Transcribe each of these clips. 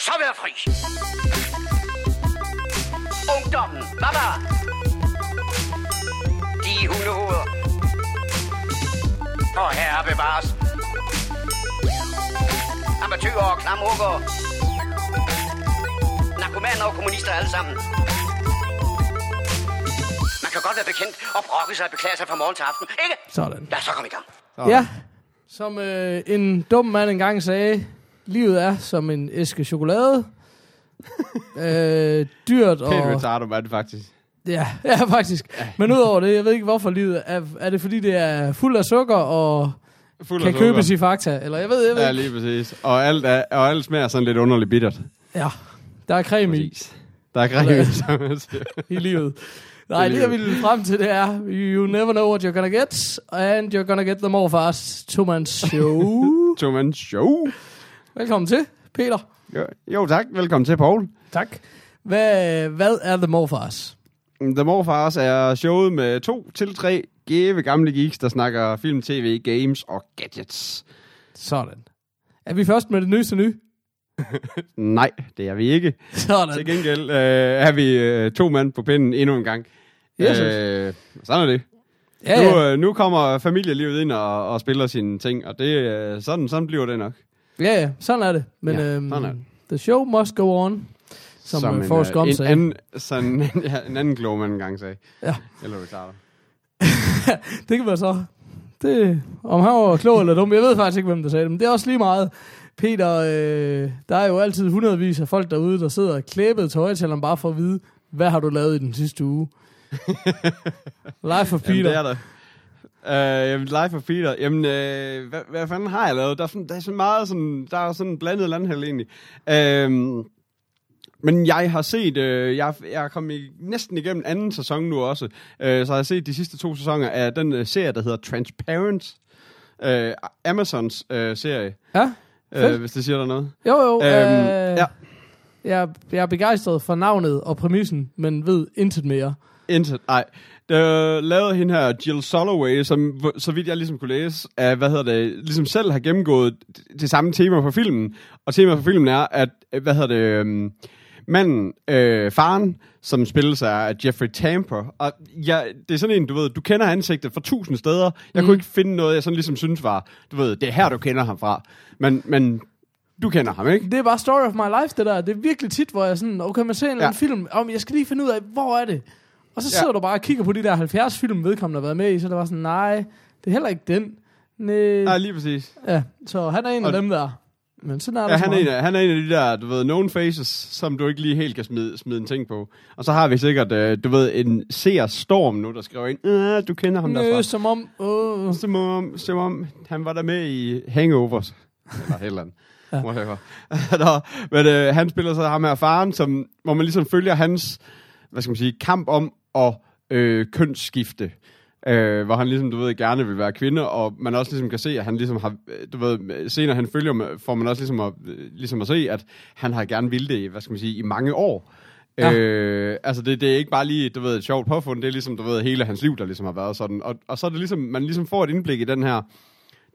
så være fri. Ungdommen, baba. De hundehoveder. Og herre bevares. Amatøger og klamrukker. Narkomaner og kommunister alle sammen. Man kan godt være bekendt og brokke sig og beklage sig fra morgen til aften, ikke? Sådan. Lad os så komme i gang. Ja, som øh, en dum mand engang sagde, livet er som en æske chokolade. øh, dyrt Pænt og... retardum er det faktisk. Ja, ja, faktisk. Men udover det, jeg ved ikke hvorfor livet er... Er det fordi, det er fuld af sukker og Fuld kan købes i Fakta? Eller jeg ved, jeg ved Ja, lige præcis. Og alt, er, og alt smager sådan lidt underligt bittert. Ja, der er creme i. Der er creme i, som man siger. i livet. Nej, det, jeg ville frem til, det er, you never know what you're gonna get, and you're gonna get them all fast. To-man show. To man show. Velkommen til, Peter. Jo, jo, tak. Velkommen til, Paul. Tak. Hvad, hvad er The Morfars? The Morfars er showet med to til tre gæve gamle geeks, der snakker film, tv, games og gadgets. Sådan. Er vi først med det nyeste nye? Nej, det er vi ikke. Sådan. Til gengæld øh, er vi øh, to mand på pinden endnu en gang. Jesus. Øh, sådan er det. Ja, Nu, ja. øh, nu kommer familielivet ind og, og spiller sine ting, og det, øh, sådan, sådan bliver det nok. Ja, ja, sådan er det. Men Ja, øhm, sådan er det. the show must go on, som, som en, uh, Forrest øh, Gump en sagde. anden, sådan, ja, en anden klog mand engang sagde. Ja. Eller retarder. Det kan være så. Det, om han var klog eller dum, jeg ved faktisk ikke, hvem der sagde det, men det er også lige meget. Peter, øh, der er jo altid hundredvis af folk derude, der sidder og klæbet til højtaleren bare for at vide, hvad har du lavet i den sidste uge? Life of Jamen, det Peter. er der. Uh, jamen, Life of Peter. Jamen, uh, hvad, hvad fanden har jeg lavet? Der er, sådan, der er så meget sådan, der er sådan blandet landhæld egentlig. Uh, men jeg har set, uh, jeg, jeg er kommet i, næsten igennem anden sæson nu også, uh, så har jeg set de sidste to sæsoner af den uh, serie, der hedder Transparent. Uh, Amazons uh, serie, Ja, Fedt. uh, hvis det siger dig noget. jo jo. Øhm, øh, ja. jeg, jeg er begejstret for navnet og præmissen, men ved intet mere. Intet, nej. Der lavede hende her, Jill Soloway, som, så vidt jeg ligesom kunne læse, af, hvad hedder det, ligesom selv har gennemgået det samme tema for filmen. Og temaet for filmen er, at, øh, hvad hedder det, øhm, manden, øh, faren, som spilles af Jeffrey Tamper. Og ja, det er sådan en, du ved, du kender ansigtet fra tusind steder. Jeg mm. kunne ikke finde noget, jeg sådan ligesom synes var, du ved, det er her, du kender ham fra. Men, men du kender ham, ikke? Det er bare story of my life, det der. Det er virkelig tit, hvor jeg sådan, okay, man ser en eller anden Ja. film, om jeg skal lige finde ud af, hvor er det? Og så Ja. sidder du bare og kigger på de der 70 film, vedkommende har været med i, så det var sådan, nej, det er heller ikke den. Næh. Nej, lige præcis. Ja, så han er en af Og- dem der. Men sådan er Ja, han er, en af, han er en af de der, du ved, known faces, som du ikke lige helt kan smide, smide en ting på. Og så har vi sikkert, øh, du ved, en seer Storm nu, der skriver ind, øh, du kender ham Nø, derfra. som om, åh, Som om, som om han var der med i Hangovers. Eller et eller andet. Ja. ja. Whatever. Nå, men øh, han spiller så ham her faren, som, hvor man ligesom følger hans, hvad skal man sige, kamp om at øh, kønsskifte. Øh, hvor han ligesom, du ved, gerne vil være kvinde, og man også ligesom kan se, at han ligesom har, øh, du ved, senere han følger, med, får man også ligesom at, øh, ligesom at se, at han har gerne ville det, i, hvad skal man sige, i mange år. Ja. Øh, altså det, det er ikke bare lige, du ved, et sjovt påfund, det er ligesom, du ved, hele hans liv, der ligesom har været sådan. Og, og så er det ligesom, man ligesom får et indblik i den her,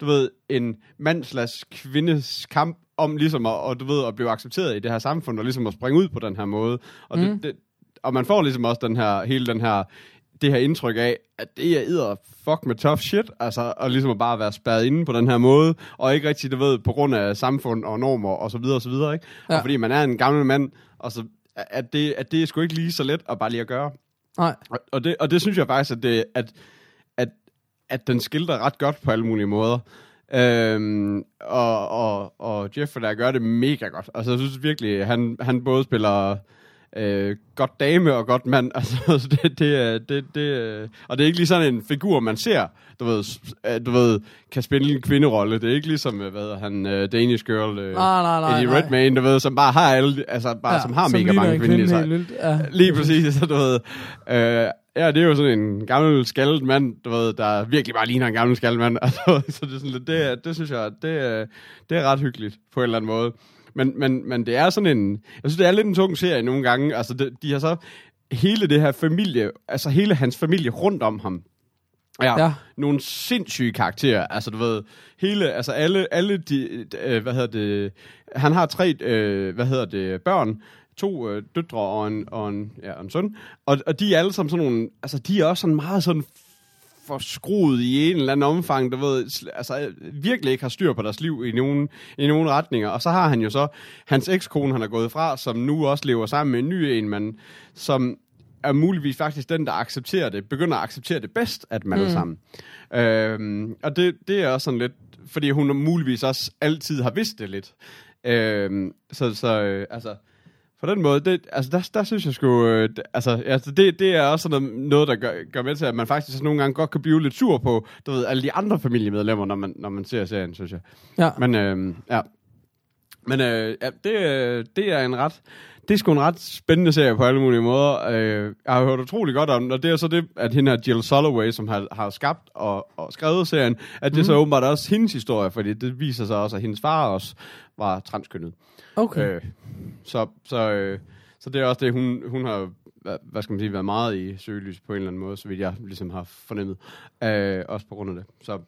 du ved, en mand kvindes kamp om ligesom at, og, du ved, at blive accepteret i det her samfund, og ligesom at springe ud på den her måde. Og, mm. det, det, og man får ligesom også den her, hele den her, det her indtryk af, at det er edder fuck med tough shit, altså, og ligesom at bare være spærret inde på den her måde, og ikke rigtig, du ved, på grund af samfund og normer, og så videre, og så videre, ikke? Ja. Og fordi man er en gammel mand, og så, at det, at det er sgu ikke lige så let at bare lige at gøre. nej. Og, og, det, og det synes jeg faktisk, at, det, at, at, at den skildrer ret godt på alle mulige måder. Øhm, og, og, og Jeffrey der gør det mega godt. Altså jeg synes virkelig, han, han både spiller øh, godt dame og godt mand. Altså så det, det, det, det, og det er ikke lige sådan en figur, man ser, du ved, øh, du ved kan spille en kvinderolle. Det er ikke ligesom, øh, hvad hedder han, øh, Danish Girl, øh, Nej, nej, nej, Eddie. Redmayne, du ved, som bare har alle, altså bare, ja, som har mega ligner mange kvindelige kvinde sig. Ja. Lige præcis, så du ved. Øh, ja, det er jo sådan en gammel skaldet mand, du ved, der virkelig bare ligner en gammel skaldet mand. Altså, så det, er sådan, lidt- det, er- det synes jeg, det, det er ret hyggeligt på en eller anden måde. Men, men, men det er sådan en, jeg synes, det er lidt en tung serie nogle gange. Altså, det, de har så hele det her familie, altså hele hans familie rundt om ham, Ja, Ja. nogle sindssyge karakterer. Altså, du ved, hele, altså alle, alle de, øh, hvad hedder det, han har tre, øh, hvad hedder det, børn, to øh, døtre og en, og en, ja, en søn, og, og de er alle sammen sådan nogle, altså de er også sådan meget sådan forskruet i en eller anden omfang, du ved, altså virkelig ikke har styr på deres liv i nogen, i nogen retninger. Og så har han jo så hans ekskone, han er gået fra, som nu også lever sammen med en ny en, men som er muligvis faktisk den, der accepterer det, begynder at acceptere det bedst, at man mm. er sammen. Øhm, og det, det er også sådan lidt, fordi hun muligvis også altid har vidst det lidt. Øhm, så, så øh, altså, på den måde, det, altså der, der synes jeg sgu, øh, altså, altså det, det er også sådan noget, noget, der gør, gør med til, at man faktisk nogle gange godt kan blive lidt sur på, du ved, alle de andre familiemedlemmer, når man, når man ser serien, synes jeg. Ja. Men øh, ja, men øh, ja, det, øh, det er en ret, det er sgu en ret spændende serie på alle mulige måder. Øh, jeg har hørt utrolig godt om den, og det er så det, at hende her Jill Soloway, som har, har skabt og, og skrevet serien, at det mm. så åbenbart også hendes historie, fordi det viser sig også, at hendes far også var transkønnet. Okay. Øh, så, så, øh, så det er også det, hun, hun har hvad, skal man sige, været meget i søgelys på en eller anden måde, så vidt jeg ligesom har fornemmet. Øh, også på grund af det. Så,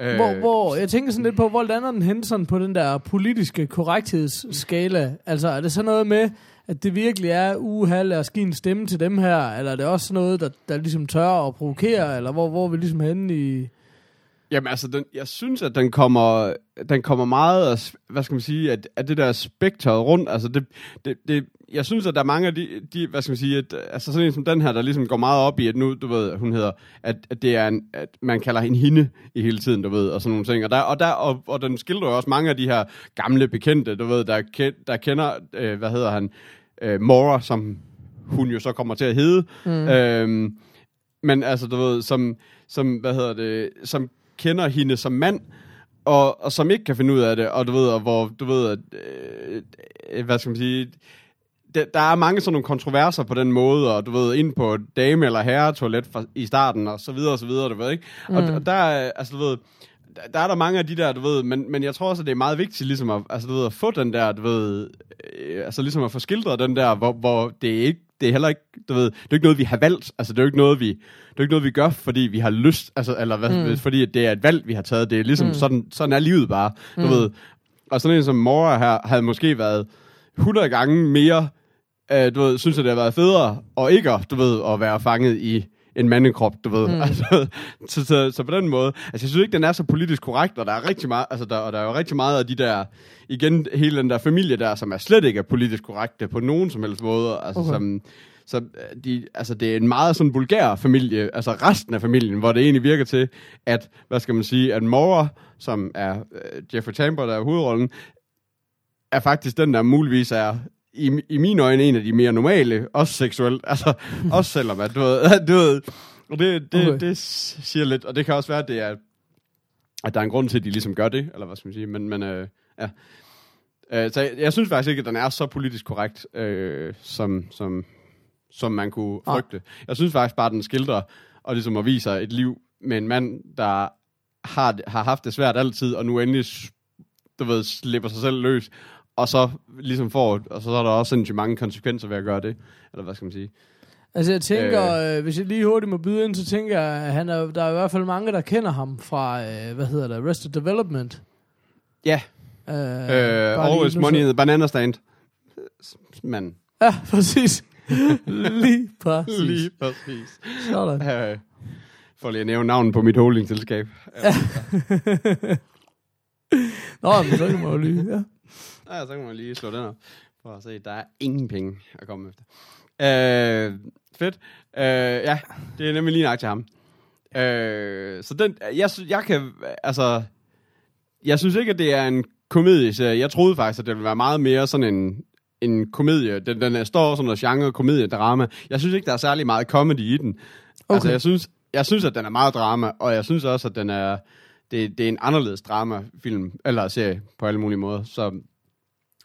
øh, Hvor, hvor, jeg tænker sådan lidt på, hvor lander den hen sådan på den der politiske korrekthedsskala? Altså, er det så noget med, at det virkelig er, uha, lad os give en stemme til dem her, eller er det også sådan noget, der, der ligesom tør at provokere, eller hvor, hvor er vi ligesom henne i... Jamen altså, den, jeg synes, at den kommer, den kommer meget, af, hvad skal man sige, at, at det der spektret rundt, altså det, det, det, jeg synes, at der er mange af de, de hvad skal man sige, at, altså sådan en som den her, der ligesom går meget op i, at nu, du ved, hun hedder, at, at det er en, at man kalder hende hende i hele tiden, du ved, og sådan nogle ting. Og, der, og, der, og, og den skildrer jo også mange af de her gamle bekendte, du ved, der, der kender, øh, hvad hedder han, øh, Mora, som hun jo så kommer til at hedde. Mm. Øhm, men altså, du ved, som, som, hvad hedder det, som kender hende som mand, og, og som ikke kan finde ud af det, og du ved, og hvor, du ved, at, øh, øh, hvad skal man sige, der, der er mange sådan nogle kontroverser på den måde, og du ved, ind på dame- eller herretoilet fra, i starten, og så videre, og så videre, du ved, ikke? Mm. Og, og der, er, altså, du ved, der, der er der mange af de der, du ved, men, men jeg tror også, at det er meget vigtigt, ligesom at, altså, du ved, at få den der, du ved, øh, altså ligesom at få skildret den der, hvor, hvor det er ikke, det er heller ikke, du ved, det er ikke noget, vi har valgt, altså det er jo ikke noget, vi, det er ikke noget, vi gør, fordi vi har lyst, altså, eller hvad, mm. fordi det er et valg, vi har taget, det er ligesom, mm. sådan, sådan er livet bare, du mm. ved, og sådan en som Mora her, havde måske været 100 gange mere, øh, du ved, synes jeg, det har været federe, og ikke, at, du ved, at være fanget i en mandekrop, du ved. Mm. Altså, så, så, så, på den måde, altså jeg synes ikke, den er så politisk korrekt, og der er rigtig meget, altså der, og der er jo rigtig meget af de der, igen, hele den der familie der, som er slet ikke er politisk korrekte på nogen som helst måde, altså Okay. okay. som, så øh, de, altså det er en meget sådan vulgær familie, altså resten af familien, hvor det egentlig virker til, at, hvad skal man sige, at Mora, som er øh, Jeffrey Tambor, der er hovedrollen, er faktisk den, der muligvis er i, i mine øjne en af de mere normale, også seksuelt, altså også selvom at, du ved, du ved og det, det, Okay. det siger lidt, og det kan også være, at det er, at der er en grund til, at de ligesom gør det, eller hvad skal man sige, men, men øh, ja. Øh, så jeg, jeg synes faktisk ikke, at den er så politisk korrekt, øh, som, som, som man kunne Ah. frygte. Jeg synes faktisk bare, at den skildrer, og ligesom at viser et liv med en mand, der har, har haft det svært altid, og nu endelig, du ved, slipper sig selv løs, og så ligesom får, og så er der også sindssygt mange konsekvenser ved at gøre det, eller hvad skal man sige. Altså jeg tænker, øh. hvis jeg lige hurtigt må byde ind, så tænker jeg, at han er, der er i hvert fald mange, der kender ham fra, øh, hvad hedder det, Arrested Development. Ja, Øh, øh, always money in the banana stand. Men Ja, præcis. lige præcis. lige præcis. Sådan. Øh, for lige at nævne navnet på mit holdingselskab. Ja. Nå, men så kan man jo lige, ja. Ja, så kan man lige slå den op. For at se, der er ingen penge at komme efter. Øh, fedt. Øh, ja, det er nemlig lige nok til ham. Øh, så den, jeg, jeg kan, altså, jeg synes ikke, at det er en komedieserie. Jeg troede faktisk, at det ville være meget mere sådan en, en komedie. Den, den er, står som noget genre, komedie, drama. Jeg synes ikke, der er særlig meget comedy i den. Okay. Altså, Okay. jeg synes, jeg synes, at den er meget drama, og jeg synes også, at den er, det, det er en anderledes dramafilm, eller serie, på alle mulige måder. Så,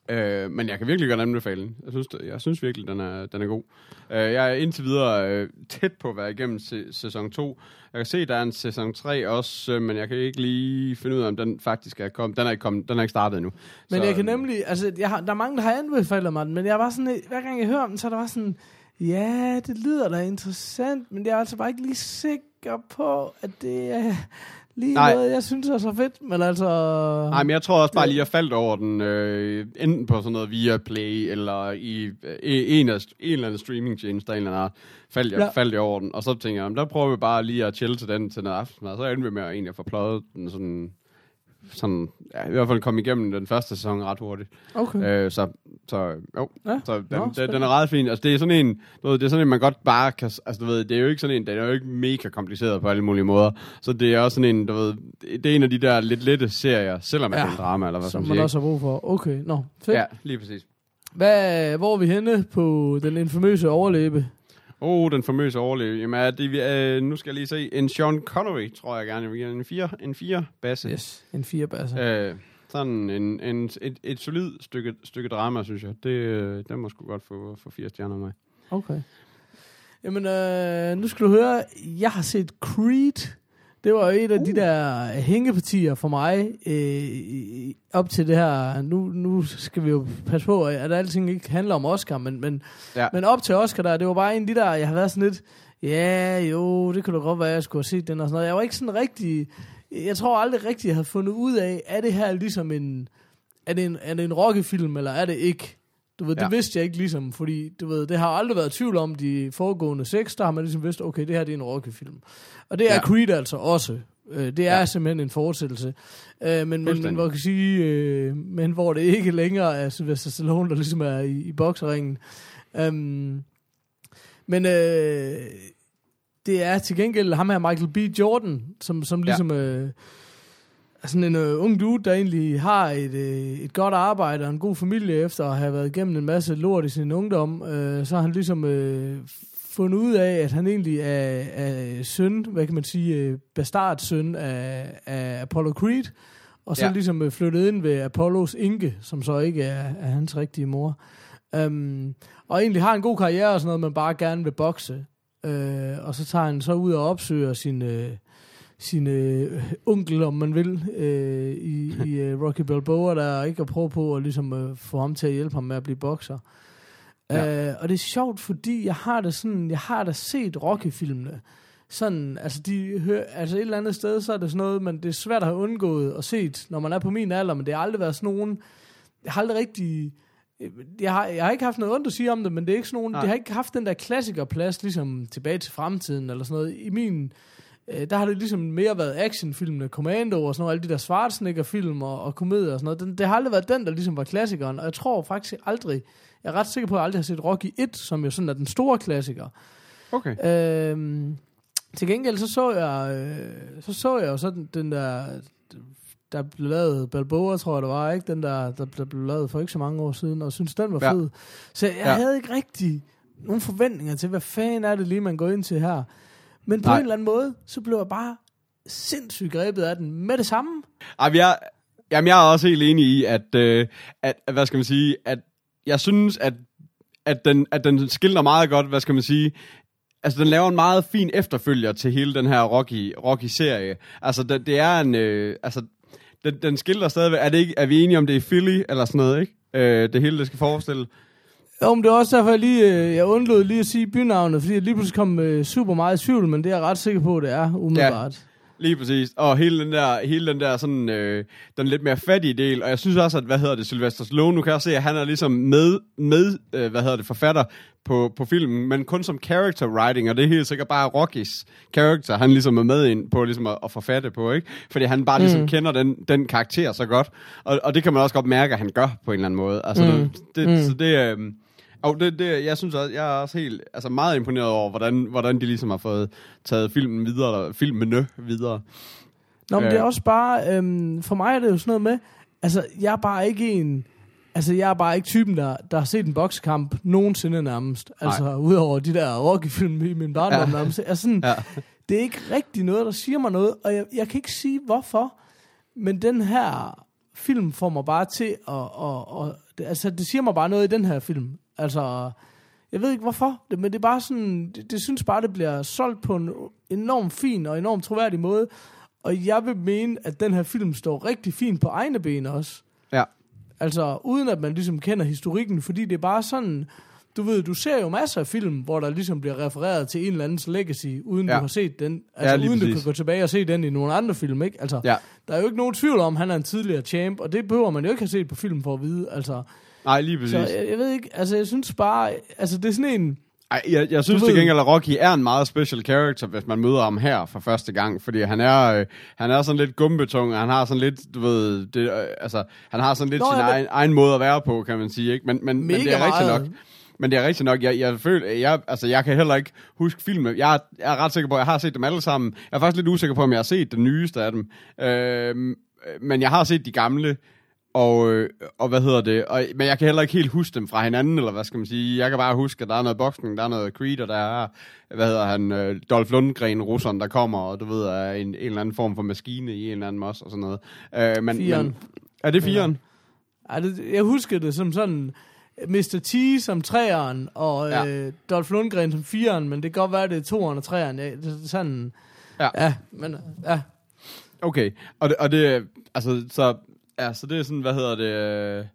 øh, men jeg kan virkelig godt anbefale den. Jeg synes, jeg synes virkelig, den er, den er god. Øh, jeg er indtil videre øh, tæt på at være igennem se, sæson 2. Jeg kan se, der er en sæson 3 også, øh, men jeg kan ikke lige finde ud af, om den faktisk er kommet. Den er ikke, kommet, den er ikke startet endnu. Men Så, jeg kan nemlig, altså, jeg har, der er mange, der har anbefalet mig den, men jeg var sådan, hver gang jeg hører om den, så er der var sådan, ja, det lyder da interessant, men jeg er altså bare ikke lige sikker sikker på, at det er lige Nej. noget, jeg synes er så fedt. Men altså... Nej, men jeg tror også bare lige, at jeg faldt over den, øh, enten på sådan noget via Play, eller i øh, en, af, en eller anden streamingtjeneste, der en eller anden art, faldt jeg, Ja. faldt jeg over den. Og så tænkte jeg, der prøver vi bare lige at chille til den til noget aftensmad. Så endte vi med at egentlig få pløjet den sådan, sådan ja, i hvert fald komme igennem den første sæson ret hurtigt. Okay. Øh, så, så jo, Ja. så den, Nå, den, den er ret fin. Altså, det er sådan en, du ved, det er sådan en, man godt bare kan, altså, du ved, det er jo ikke sådan en, den er jo ikke mega kompliceret på alle mulige måder. Så det er også sådan en, du ved, det er en af de der lidt lette serier, selvom ja. Det er en drama, eller hvad Som man man også har brug for. Okay, nå, fedt. Ja, lige præcis. Hvad, hvor er vi henne på den infamøse overlebe? Oh, den famøse overleve. Jamen, er det, øh, nu skal jeg lige se. En Sean Connery, tror jeg gerne, jeg vil en fire, en fire basse. Yes, en fire basser. Øh, sådan en, en, et, et solid stykke, stykke drama, synes jeg. Det, øh, den må sgu godt få, få fire stjerner af mig. Okay. Jamen, øh, nu skal du høre, jeg har set Creed. Det var jo et af uh. de der hængepartier for mig øh, op til det her. Nu, nu skal vi jo passe på, at alting ikke handler om Oscar, men, men, Ja. men op til Oscar der, det var bare en af de der, jeg har været sådan lidt, ja, jo, det kunne da godt være, jeg skulle have set den og sådan noget. Jeg var ikke sådan rigtig, jeg tror aldrig rigtig, jeg havde fundet ud af, er det her ligesom en, er det en, er det en rockefilm, eller er det ikke? Du ved, det Ja. vidste jeg ikke ligesom, fordi du ved, det har aldrig været tvivl om de foregående seks, der har man ligesom vidst, okay, det her det er en rockefilm. Og det er Ja. ja. Creed altså også. Øh, det er Ja. ja. simpelthen en fortsættelse. Øh, men, men, men hvor kan sige, øh, men hvor det ikke længere er Sylvester Stallone, der ligesom er i, i bokseringen. Um, men øh, det er til gengæld ham her, Michael B. Jordan, som, som Ja. ligesom... Øh, er sådan en øh, ung dude, der egentlig har et, øh, et godt arbejde og en god familie efter at have været igennem en masse lort i sin ungdom, øh, så har han ligesom øh, fundet ud af, at han egentlig er, er søn, hvad kan man sige, øh, bastardsøn af, af Apollo Creed, og så Ja. ligesom øh, flyttet ind ved Apollos enke, som så ikke er, er hans rigtige mor. Um, og egentlig har en god karriere og sådan noget, men bare gerne vil bokse. Øh, og så tager han så ud og opsøger sin, øh, sin øh, onkel, om man vil, øh, i, i øh, Rocky Balboa, der ikke at prøve på at ligesom, øh, få ham til at hjælpe ham med at blive bokser. Ja. Øh, og det er sjovt, fordi jeg har da sådan, jeg har da set Rocky-filmene. Sådan, altså, de hører, altså et eller andet sted, så er det sådan noget, men det er svært at have undgået og set, når man er på min alder, men det har aldrig været sådan nogen, jeg har aldrig rigtig, jeg har, jeg har ikke haft noget ondt at sige om det, men det er ikke sådan nogen, Nej. det har ikke haft den der klassikerplads, ligesom tilbage til fremtiden, eller sådan noget. I min, øh, der har det ligesom mere været actionfilmene, Commando og sådan noget, alle de der Schwarzenegger-film og, og komedier og sådan noget. Den, det har aldrig været den, der ligesom var klassikeren, og jeg tror faktisk aldrig, jeg er ret sikker på, at jeg aldrig har set Rocky 1, som jo sådan er den store klassiker. Okay. Øhm, til gengæld så så jeg, øh, så så jeg jo sådan den der, der blev lavet Balboa, tror jeg det var, ikke? Den der, der blev, blev lavet for ikke så mange år siden, og synes den var Ja. fed. Så jeg ja. havde ikke rigtig nogen forventninger til, hvad fanden er det lige, man går ind til her. Men på Nej. en eller anden måde, så blev jeg bare sindssygt grebet af den med det samme. Ej, men jeg, jamen, jeg er også helt enig i, at, øh, at, at hvad skal man sige, at jeg synes, at, at, den, at den skildrer meget godt, hvad skal man sige, altså den laver en meget fin efterfølger til hele den her Rocky, Rocky-serie. Altså det, det er en, øh, altså den, den skildrer stadigvæk, er, det ikke, er vi enige om det er Philly, eller sådan noget, ikke? Øh, det hele, det skal forestille. Jo, men det er også derfor, jeg, lige, øh, jeg undlod lige at sige bynavnet, fordi jeg lige pludselig kom øh, super meget i tvivl, men det er jeg ret sikker på, at det er umiddelbart. Lige præcis. Og hele den der, hele den der sådan, øh, den lidt mere fattige del, og jeg synes også, at, hvad hedder det, Sylvester Stallone, nu kan jeg se, at han er ligesom med, med øh, hvad hedder det, forfatter på, på filmen, men kun som character writing, og det er helt sikkert bare Rockys character, han ligesom er med ind på ligesom at, at forfatte på, ikke? Fordi han bare ligesom Mm. kender den, den karakter så godt, og, og det kan man også godt mærke, at han gør på en eller anden måde. Altså, Mm. det, det, Mm. så det, øh, og det, det, jeg synes også, jeg er også helt, altså meget imponeret over, hvordan, hvordan de ligesom har fået taget filmen videre, eller filmene videre. Nå, men Øh. det er også bare, øhm, for mig er det jo sådan noget med, altså jeg er bare ikke en, altså jeg er bare ikke typen, der, der har set en boksekamp nogensinde nærmest. Altså udover de der Rocky-film i min barndom Ja. nærmest. Altså sådan, Ja. det er ikke rigtig noget, der siger mig noget, og jeg, jeg kan ikke sige hvorfor, men den her film får mig bare til at, at, det, altså det siger mig bare noget i den her film. Altså, jeg ved ikke hvorfor, men det er bare sådan, det, det synes bare, det bliver solgt på en enorm fin og enorm troværdig måde, og jeg vil mene, at den her film står rigtig fint på egne ben også. Ja. Altså, uden at man ligesom kender historikken, fordi det er bare sådan, du ved, du ser jo masser af film, hvor der ligesom bliver refereret til en eller andens legacy, uden Ja. du har set den. Ja, Altså lige uden du præcis. kan gå tilbage og se den i nogle andre film, ikke? Altså, Ja. der er jo ikke nogen tvivl om, at han er en tidligere champ, og det behøver man jo ikke have set på film for at vide. Altså, Nej, lige præcis. så jeg, jeg ved ikke, altså jeg synes bare, altså det er sådan en, Ej, jeg, jeg synes til gengæld, at Rocky er en meget special character, hvis man møder ham her for første gang, fordi han er, øh, han er sådan lidt gumbetung, og han har sådan lidt, du ved, det, øh, altså, han har sådan lidt Nå, sin ja, men- egen, egen måde at være på, kan man sige, ikke? Men, men, men det er rigtigt nok. Men det er rigtigt nok, jeg, jeg føler, jeg, altså, jeg kan heller ikke huske filmen. Jeg, er- jeg er ret sikker på, at jeg har set dem alle sammen. Jeg er faktisk lidt usikker på, om jeg har set den nyeste af dem. Øh, men jeg har set de gamle, og, øh, og hvad hedder det? Og, men jeg kan heller ikke helt huske dem fra hinanden, eller hvad skal man sige. Jeg kan bare huske, at der er noget boksning, der er noget Creed, og der er, hvad hedder han, øh, Dolph Lundgren, russeren, der kommer, og du ved, er en, en eller anden form for maskine i en eller anden mos og sådan noget. Øh, men, Firen. men, er det firen? ej, det, jeg husker det som sådan, Mr. T som træeren, og Ja. ja. øh, Dolph Lundgren som fireren, men det kan godt være, det er toeren og træeren. Ja, det er sådan, Ja. ja, men ja. Okay, og det, og det altså, så, ja, så det er sådan, hvad hedder det, øh,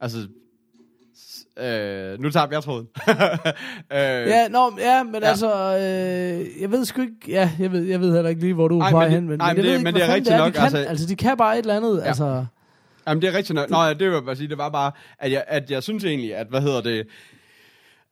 altså, øh, nu tager jeg tråden. øh, Ja, nå, ja, men Ja. altså, øh, jeg ved sgu ikke, ja, jeg ved, jeg ved heller ikke lige, hvor du er på vej hen, men, nej, men det- ved ikke, men det er rigtigt de nok, kan. altså- Altså, altså, de kan bare et eller andet, ja. altså, Jamen, det er rigtigt nok. Nå, ja, det vil jeg bare sige, det var bare, at jeg, at jeg synes egentlig, at, hvad hedder det,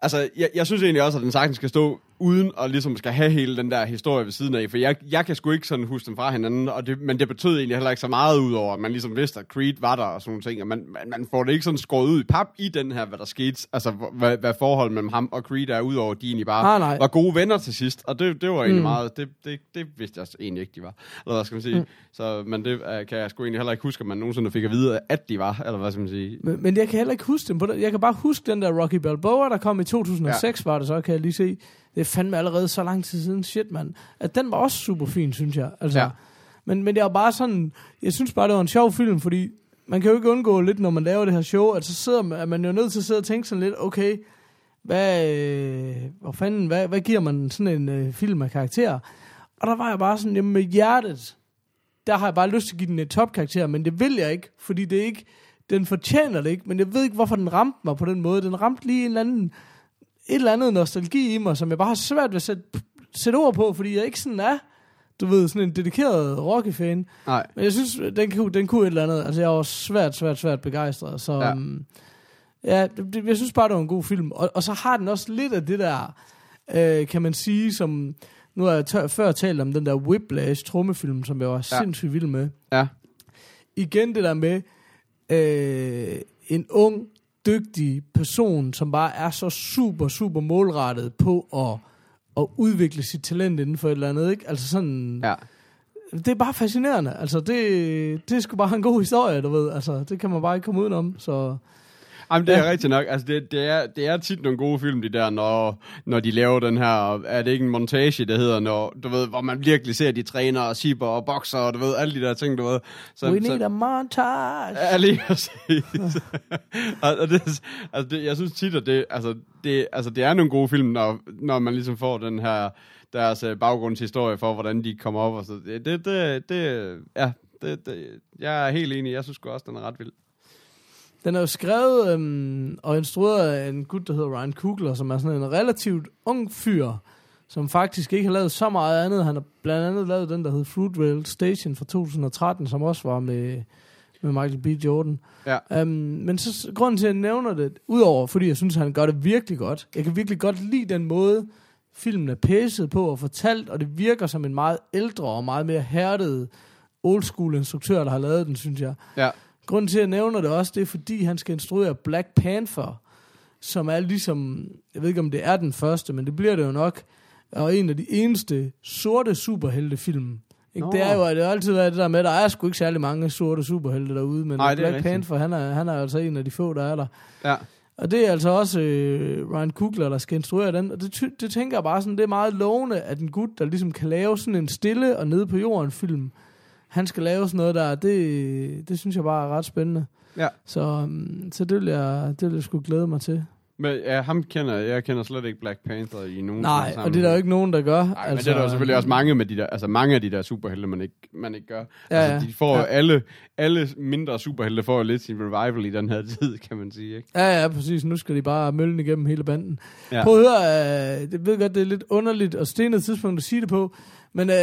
altså, jeg, jeg synes egentlig også, at den sagtens skal stå uden at ligesom skal have hele den der historie ved siden af, for jeg, jeg kan sgu ikke sådan huske dem fra hinanden, og det, men det betød egentlig heller ikke så meget ud over, at man ligesom vidste, at Creed var der og sådan nogle ting, og man, man, man får det ikke sådan skåret ud i pap i den her, hvad der skete, altså hvad, hvad forholdet mellem ham og Creed er, udover at de egentlig bare Nej, nej. var gode venner til sidst, og det, det var egentlig Mm. meget, det, det, det vidste jeg egentlig ikke, de var, eller hvad skal man sige, mm. så, men det uh, kan jeg sgu egentlig heller ikke huske, at man nogensinde fik at vide, at de var, eller hvad skal man sige. men, men jeg kan heller ikke huske dem på det. Jeg kan bare huske den der Rocky Balboa, der kom i 2006, ja. var det så, kan jeg lige se. Det er fandme allerede så lang tid siden, shit mand. At den var også super fin, synes jeg. Altså, Ja. men, men det var bare sådan, jeg synes bare, det var en sjov film, fordi man kan jo ikke undgå lidt, når man laver det her show, at så sidder man, er man jo nødt til at sidde og tænke sådan lidt, okay, hvad, øh, hvor fanden, hvad, hvad giver man sådan en øh, film af karakter? Og der var jeg bare sådan, jamen med hjertet, der har jeg bare lyst til at give den et topkarakter, men det vil jeg ikke, fordi det er ikke, den fortjener det ikke, men jeg ved ikke, hvorfor den ramte mig på den måde. Den ramte lige en eller anden, et eller andet nostalgi i mig, som jeg bare har svært ved at sætte, sætte ord på, fordi jeg ikke sådan er, du ved, sådan en dedikeret Rocky-fan. Nej. Men jeg synes, den kunne, den kunne et eller andet. Altså, jeg var svært, svært, svært begejstret. Så Ja. ja, um, ja det, det, jeg synes bare, det var en god film. Og, og så har den også lidt af det der, øh, kan man sige, som... Nu har jeg tør, før talt om den der Whiplash trommefilm, som jeg var ja. sindssygt vild med. Ja. Igen det der med øh, en ung, dygtig person, som bare er så super, super målrettet på at, at udvikle sit talent inden for et eller andet. Ikke? Altså sådan, Ja. det er bare fascinerende. Altså, det, det er sgu bare en god historie, du ved. Altså, det kan man bare ikke komme udenom. Så Jamen, det er rigtigt nok. Altså, det, det, er, det er tit nogle gode film, de der, når, når de laver den her, er det ikke en montage, det hedder, når, du ved, hvor man virkelig ser, de træner og shipper og bokser, og du ved, alle de der ting, du ved. Så, we så, need a montage. Ja, lige præcis. og, det, altså det, jeg synes tit, at det, altså, det, altså, det er nogle gode film, når, når man ligesom får den her, deres øh, baggrundshistorie for, hvordan de kommer op. Og så. Det, det, det, ja, det, det, jeg er helt enig. Jeg synes også, den er ret vild. Den er jo skrevet øhm, og instrueret af en gut, der hedder Ryan Coogler, som er sådan en relativt ung fyr, som faktisk ikke har lavet så meget andet. Han har blandt andet lavet den, der hed Fruitvale Station fra 2013, som også var med, med Michael B. Jordan. Ja. Um, men så grunden til, at jeg nævner det, udover fordi jeg synes, han gør det virkelig godt. Jeg kan virkelig godt lide den måde, filmen er pæset på og fortalt, og det virker som en meget ældre og meget mere hærdet old school instruktør, der har lavet den, synes jeg. Ja. Grunden til, at jeg nævner det også, det er, fordi han skal instruere Black Panther, som er ligesom, jeg ved ikke, om det er den første, men det bliver det jo nok, og en af de eneste sorte superheltefilm. Ikke? Det er jo det har altid været det der med, der er sgu ikke særlig mange sorte superhelte derude, men er Black rigtigt. Panther, han er, han er altså en af de få, der er der. Ja. Og det er altså også øh, Ryan Coogler, der skal instruere den. Og det, det tænker jeg bare sådan, det er meget lovende, at en gut, der ligesom kan lave sådan en stille og nede på jorden film, han skal lave sådan noget der, det, det synes jeg bare er ret spændende. Ja. Så, um, så det, vil jeg, det vil jeg sgu glæde mig til. Men ja, ham kender jeg kender slet ikke Black Panther i nogen Nej, og det er der jo ikke nogen, der gør. Nej, altså, men det er der jo selvfølgelig også mange med de der, altså mange af de der superhelte, man ikke, man ikke gør. Ja, altså, de får Ja. alle, alle mindre superhelte får lidt sin revival i den her tid, kan man sige, ikke? Ja, ja, præcis. Nu skal de bare møllen igennem hele banden. Ja. Prøv at høre, øh, det ved godt, det er lidt underligt og stenet tidspunkt at sige det på, men øh,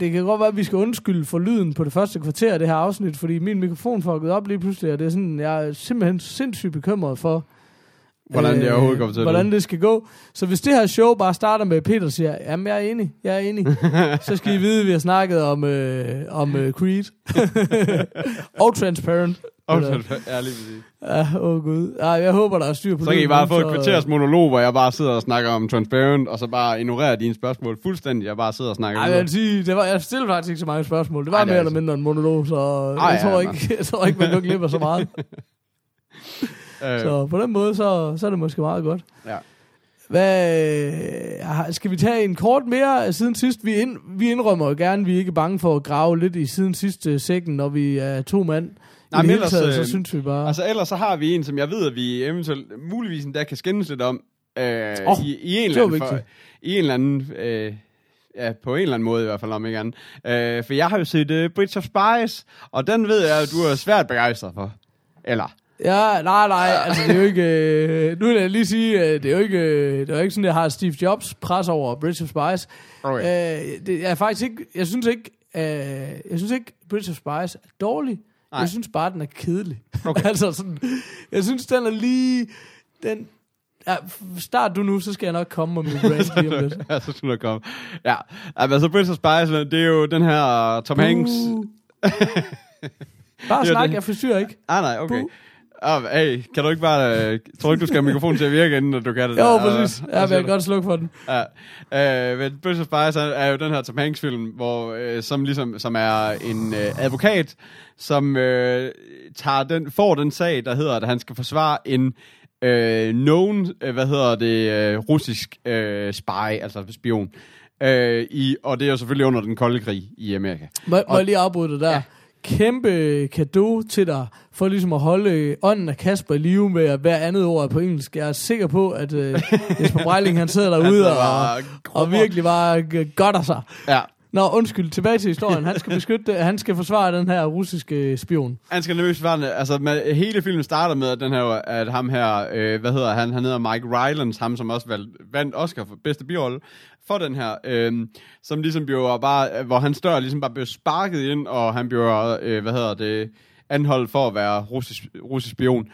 det kan godt være, at vi skal undskylde for lyden på det første kvarter af det her afsnit, fordi min mikrofon fuckede op lige pludselig, og det er sådan, jeg er simpelthen sindssygt bekymret for, Hvordan det overhovedet kommer til hvordan det skal gå. Så hvis det her show bare starter med, at Peter siger, jamen jeg er enig, jeg er enig, så skal I vide, at vi har snakket om, øh, om øh, Creed. og Transparent. Og Eller- så ja, lige præcis. Ja, åh oh gud. Ej, jeg håber, der er styr på Så kan I bare få et kvarters monolog, hvor jeg bare sidder og snakker om Transparent, og så bare ignorerer dine spørgsmål fuldstændig. Jeg bare sidder og snakker Ej, jeg vil sige, det var, jeg stillede faktisk ikke så mange spørgsmål. Det var Ej, det er mere eller altså- mindre en monolog, så Ej, jeg, tror ja, ikke, jeg tror ikke, man kan glip så meget. Øh, Så på den måde, så, så er det måske meget godt. ja. Hvad, øh, skal vi tage en kort mere siden sidst? Vi, ind, vi indrømmer jo gerne, at vi er ikke bange for at grave lidt i siden sidste sækken, når vi er to mand. Nej, men ellers, taget, så øh, synes vi bare... Altså ellers så har vi en, som jeg ved, at vi eventuelt muligvis endda kan skændes lidt om. Øh, Åh, i, i, en eller anden for. I en eller anden... Øh, ja, på en eller anden måde i hvert fald, om ikke andet. Øh, for jeg har jo set uh, Bridge of Spies, og den ved jeg, at du er svært begejstret for. Eller? Ja, nej, nej, altså det er jo ikke... Øh, nu vil jeg lige sige, øh, det er jo ikke, øh, det er jo ikke sådan, at jeg har Steve Jobs pres over of Spies. Okay. Øh, det er faktisk ikke, jeg synes ikke, øh, jeg synes ikke, of Spies er dårlig. Nej. Jeg synes bare, den er kedelig. Okay. altså sådan, jeg synes, den er lige, den, ja, start du nu, så skal jeg nok komme med min rant lige om lidt. ja, så skulle der komme. Ja, altså of Spies, det er jo den her Tom Hanks... Bare snak, jeg forstyrrer ikke. Ah, nej, okay. Buh. Ah, hey, kan du ikke bare... Øh, tror du ikke, du skal have mikrofonen til at virke, inden du kan det Jo, der? præcis. Ja, men jeg kan godt slukke for den. Ja, øh, men Bridge of Spies er, er jo den her Tom Hanks film, hvor, øh, som ligesom, som er en øh, advokat, som øh, tager den, får den sag, der hedder, at han skal forsvare en øh, known, øh, hvad hedder det, øh, russisk øh, spy, altså spion. Øh, i, og det er jo selvfølgelig under den kolde krig i Amerika. Må, må Og- jeg lige afbryde dig der? Ja. Kæmpe kado til dig, for ligesom at holde ånden af Kasper i live med at hver andet ord er på engelsk. Jeg er sikker på, at uh, Jesper Breiling, han sidder derude og, og virkelig bare g- godter sig. Ja, Nå, undskyld, tilbage til historien. Han skal beskytte, han skal forsvare den her russiske spion. Han skal nemlig svare, altså med, hele filmen starter med, at den her, at ham her, øh, hvad hedder han, han hedder Mike Rylance, ham som også valg, vandt Oscar for bedste birolle, for den her, øh, som ligesom bliver bare, øh, hvor hans dør ligesom bare bliver sparket ind, og han bliver, øh, hvad hedder det, anholdt for at være russisk, russisk spion.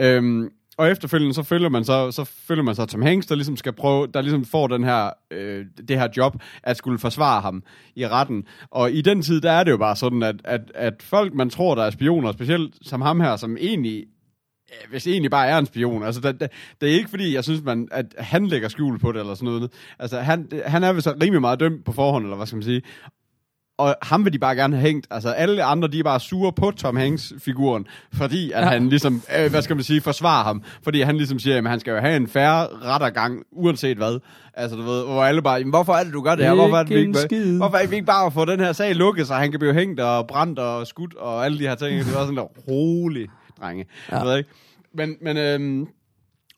Øhm, og efterfølgende så følger man så så følger man så Tom Hanks der ligesom skal prøve der ligesom får den her øh, det her job at skulle forsvare ham i retten. Og i den tid der er det jo bare sådan at at at folk man tror der er spioner, specielt som ham her som egentlig hvis egentlig bare er en spion. Altså, det, det, det er ikke fordi, jeg synes, man, at han lægger skjul på det, eller sådan noget. Altså, han, han er vel så rimelig meget dømt på forhånd, eller hvad skal man sige. Og ham vil de bare gerne have hængt. Altså, alle andre, de er bare sure på Tom Hanks-figuren, fordi at Ja. han ligesom, øh, hvad skal man sige, forsvarer ham. Fordi han ligesom siger, at han skal jo have en færre rettergang, uanset hvad. Altså, du ved, hvor alle bare, hvorfor er det, du gør det her? Hvorfor er det, vi Ikke skid. hvorfor er vi ikke bare få den her sag lukket, så han kan blive hængt og brændt og skudt og alle de her ting. Det var sådan der, rolig, drenge. Ja. Jeg ved ikke. Men, men øhm,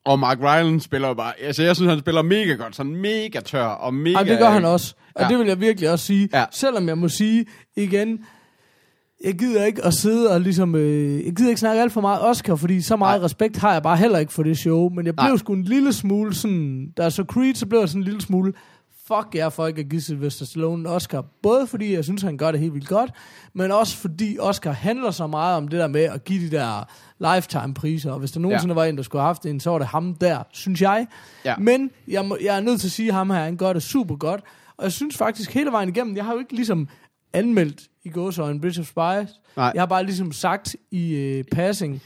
og Mark Rylance spiller jo bare, altså jeg synes, han spiller mega godt, sådan mega tør og mega... Ej, det gør han også. Og Ja. det vil jeg virkelig også sige. Ja. Selvom jeg må sige igen, jeg gider ikke at sidde og ligesom, øh, jeg gider ikke snakke alt for meget Oscar, fordi så meget Nej. respekt har jeg bare heller ikke for det show. Men jeg blev Nej. sgu en lille smule sådan, da så Creed, så blev jeg sådan en lille smule, fuck jer for ikke at give Sylvester Stallone en Oscar. Både fordi jeg synes, han gør det helt vildt godt, men også fordi Oscar handler så meget om det der med at give de der lifetime-priser. Og hvis der nogensinde ja. var en, der skulle have haft en, så var det ham der, synes jeg. Ja. Men jeg, må, jeg er nødt til at sige, at ham her, han gør det super godt. Og jeg synes faktisk hele vejen igennem, jeg har jo ikke ligesom anmeldt i gåsøjne Bridge of Spies. Nej. Jeg har bare ligesom sagt i øh, passing,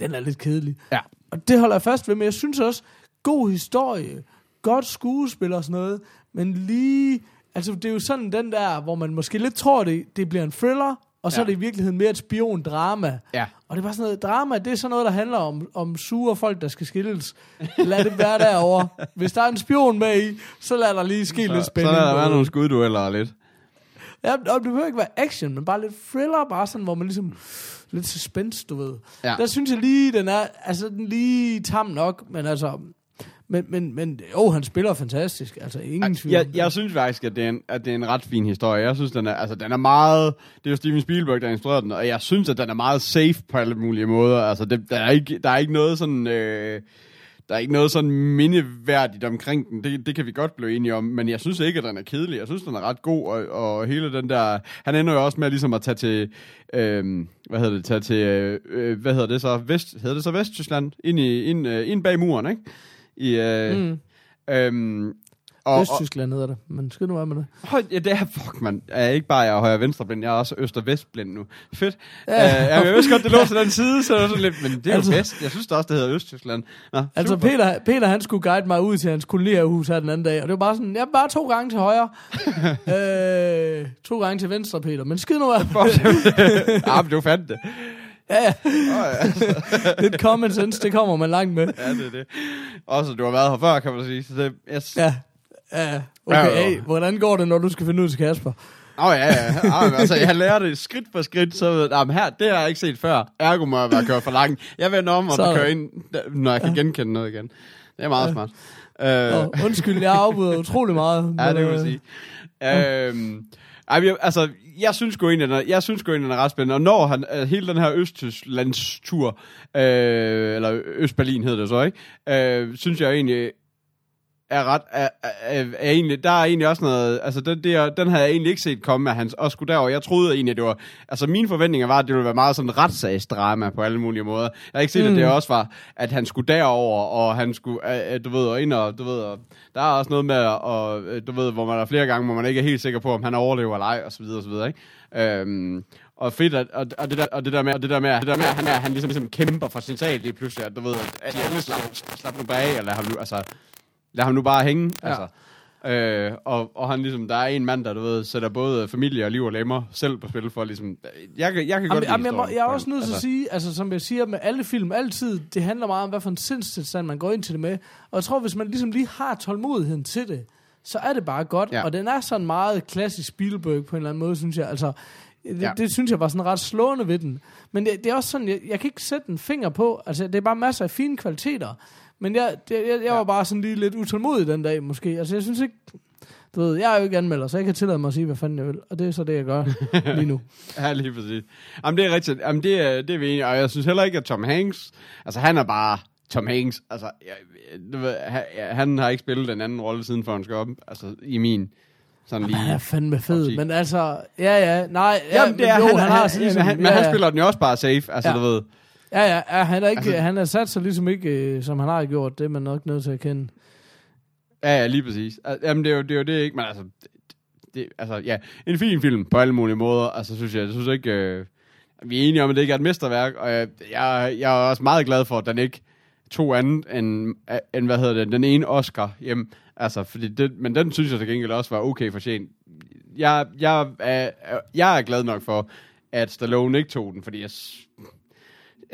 den er lidt kedelig. Ja. Og det holder jeg fast ved, men jeg synes også, god historie, godt skuespil og sådan noget, men lige, altså det er jo sådan den der, hvor man måske lidt tror, det, det bliver en thriller, og så Ja. er det i virkeligheden mere et spion-drama. Ja. Og det er bare sådan noget, drama, det er sådan noget, der handler om, om sure folk, der skal skilles. Lad det være derovre. Hvis der er en spion med i, så lad der lige ske lidt Så, så spænding. lader der være nogle skuddueller lidt. Ja, og det behøver ikke være action, men bare lidt thriller, bare sådan, hvor man ligesom... Lidt suspense, du ved. Ja. Der synes jeg lige, den er... Altså, den lige tam nok, men altså... Men, men, men jo, han spiller fantastisk. Altså, ingen tvivl. Jeg, jeg synes faktisk, at det, er en, at det er en ret fin historie. Jeg synes, den er, altså, den er meget... Det er jo Steven Spielberg, der har instrueret den, og jeg synes, at den er meget safe på alle mulige måder. Altså, det, der, er ikke, der er ikke noget sådan... Øh, der er ikke noget sådan mindeværdigt omkring den. Det, det kan vi godt blive enige om, men jeg synes ikke, at den er kedelig. Jeg synes, den er ret god, og, og hele den der... Han ender jo også med ligesom at tage til... Øh, hvad hedder det? Tage til... Øh, hvad hedder det så? Vest, hedder det så Vesttyskland? Ind, i, ind, øh, ind bag muren, ikke? I, øh, Mm. øhm, og, Østtyskland hedder det, men skal nu være med det. Høj, ja, det er, fuck, man. Jeg er ikke bare jeg er højre venstre blind, jeg er også øst og vest blind nu. Fedt. Ja. Uh, jeg vidste godt, det lå til den side, så det sådan lidt, men det er Altså- jo vest. Jeg synes da også, det hedder Østtyskland. Nå, Altså. Peter, Peter, han skulle guide mig ud til hans kolonierhus her den anden dag, og det var bare sådan, ja, bare to gange til højre, øh, to gange til venstre, Peter, men skid nu af. ja, men du fandt det. Ja, ja, Oh, ja. lidt common sense, det kommer man langt med. ja, det er det. Også, du har været her før, kan man sige. Så det, yes. Ja, ja, okay, Ja, ja. hey, hvordan går det, når du skal finde ud til Kasper? Åh, oh, ja, ja. Men, altså, jeg lærer det skridt for skridt, så ved jeg, her, det har jeg ikke set før. Ergo må jeg være kørt for langt. Jeg vender om og kører ind, når jeg kan genkende noget igen. Det er meget smart. Øh, Oh, undskyld, jeg afbryder utrolig meget. Ja, det vil øh, jeg sige. Øhm, ej, men jeg, altså, jeg synes jo egentlig, den jeg synes jo egentlig, den er ret spændende. Og når han, øh, hele den her Østtysklands tur, øh, eller Østberlin hedder det så, ikke? Øh, synes jeg egentlig er ret, er, er, er, er egentlig, der er egentlig også noget, altså den, det er, den havde jeg egentlig ikke set komme, at han også skulle derover. Jeg troede egentlig, at det var, altså mine forventninger var, at det ville være meget sådan retssagsdrama på alle mulige måder. Jeg har ikke set, mm. at det også var, at han skulle derover, og han skulle, øh, øh, du ved, og ind og, du ved, og der er også noget med, og, øh, du ved, hvor man er flere gange, hvor man ikke er helt sikker på, om han overlever eller ej, og så videre, og så videre, ikke? Øhm, og fedt, at, og, og, det der, og det der med, og det der med, det der med, at han, er, han ligesom, ligesom kæmper for sin sag lige pludselig, at du ved, at jeg slap, slap nu bag, eller ham nu, altså, lad ham nu bare hænge, ja. altså. Øh, og, og han ligesom, der er en mand, der du ved, sætter både familie og liv og lemmer selv på spil for ligesom, jeg, kan- jeg kan godt Jamen, lide jeg, må, jeg er også nødt til Altså, at sige, altså som jeg siger med alle film, altid, det handler meget om, hvad for en sindstilstand man går ind til det med. Og jeg tror, hvis man ligesom lige har tålmodigheden til det, så er det bare godt. Ja. Og den er sådan meget klassisk Spielberg på en eller anden måde, synes jeg. Altså, det, ja. det synes jeg var sådan ret slående ved den. Men det, det er også sådan, jeg, jeg kan ikke sætte en finger på. Altså, det er bare masser af fine kvaliteter. Men jeg, det, jeg, jeg var bare sådan lige lidt utålmodig den dag, måske. Altså, jeg synes ikke... Du ved, jeg er jo ikke anmelder, så jeg kan tillade mig at sige, hvad fanden jeg vil. Og det er så det, jeg gør lige nu. Ja, lige præcis. Jamen, det er rigtigt. Jamen, det er, det er vi enige. Og jeg synes heller ikke, at Tom Hanks... Altså, han er bare Tom Hanks. Altså, jeg, du ved, han, han har ikke spillet den anden rolle siden for han skal op. Altså, i min... Sådan lige... Han er fandme fed, men altså, ja, ja, nej, ja, Jamen, det er, jo, han, han, han, har sådan ja, men han, men ja, han ja. spiller den jo også bare safe. Altså, Ja. du ved... Ja, ja, ja, han er ikke, Altså- altså, han er sat sig ligesom ikke, øh, som han har gjort, det er man nok nødt til at kende. Ja, ja, lige præcis. Al- Jamen, det er jo det, er jo det ikke, men altså... Det, altså, ja, en fin film på alle mulige måder. Altså, synes jeg, jeg synes ikke... Øh, vi er enige om, at det ikke er et mesterværk, og jeg, jeg, jeg er også meget glad for, at den ikke tog andet end, end hvad hedder det, den ene Oscar hjem. Altså, fordi det, men den synes jeg til gengæld også var okay fortjent. Jeg, jeg, er, jeg er glad nok for, at Stallone ikke tog den, fordi jeg,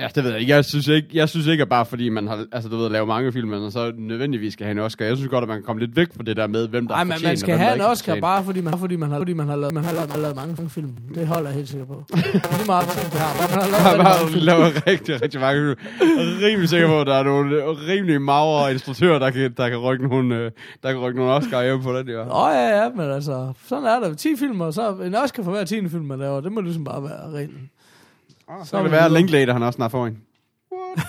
Ja, det ved jeg ikke. Jeg synes ikke, jeg synes ikke at bare fordi man har, altså du ved, lavet mange film, og så nødvendigvis skal have en Oscar. Jeg synes godt, at man kan komme lidt væk fra det der med, hvem der er men man skal have en er Oscar fortjent. bare fordi man, fordi man har, fordi man har lavet, man har lavet, lavet mange film. Det holder jeg helt sikker på. Lige meget film, det har. Man har lavet rigtig har film. lavet rigtig, rigtig mange film. Er rimelig sikker på, at der er nogle rimelig magre instruktører, der kan, der kan rykke nogle, øh, der kan rykke nogle Oscar hjem på den der. Åh, oh, ja, ja, men altså, sådan er der. 10 film, og så en Oscar for hver 10. film, man laver. Det må ligesom bare være reglen. Så kan det være, at Linklater han også snart får en.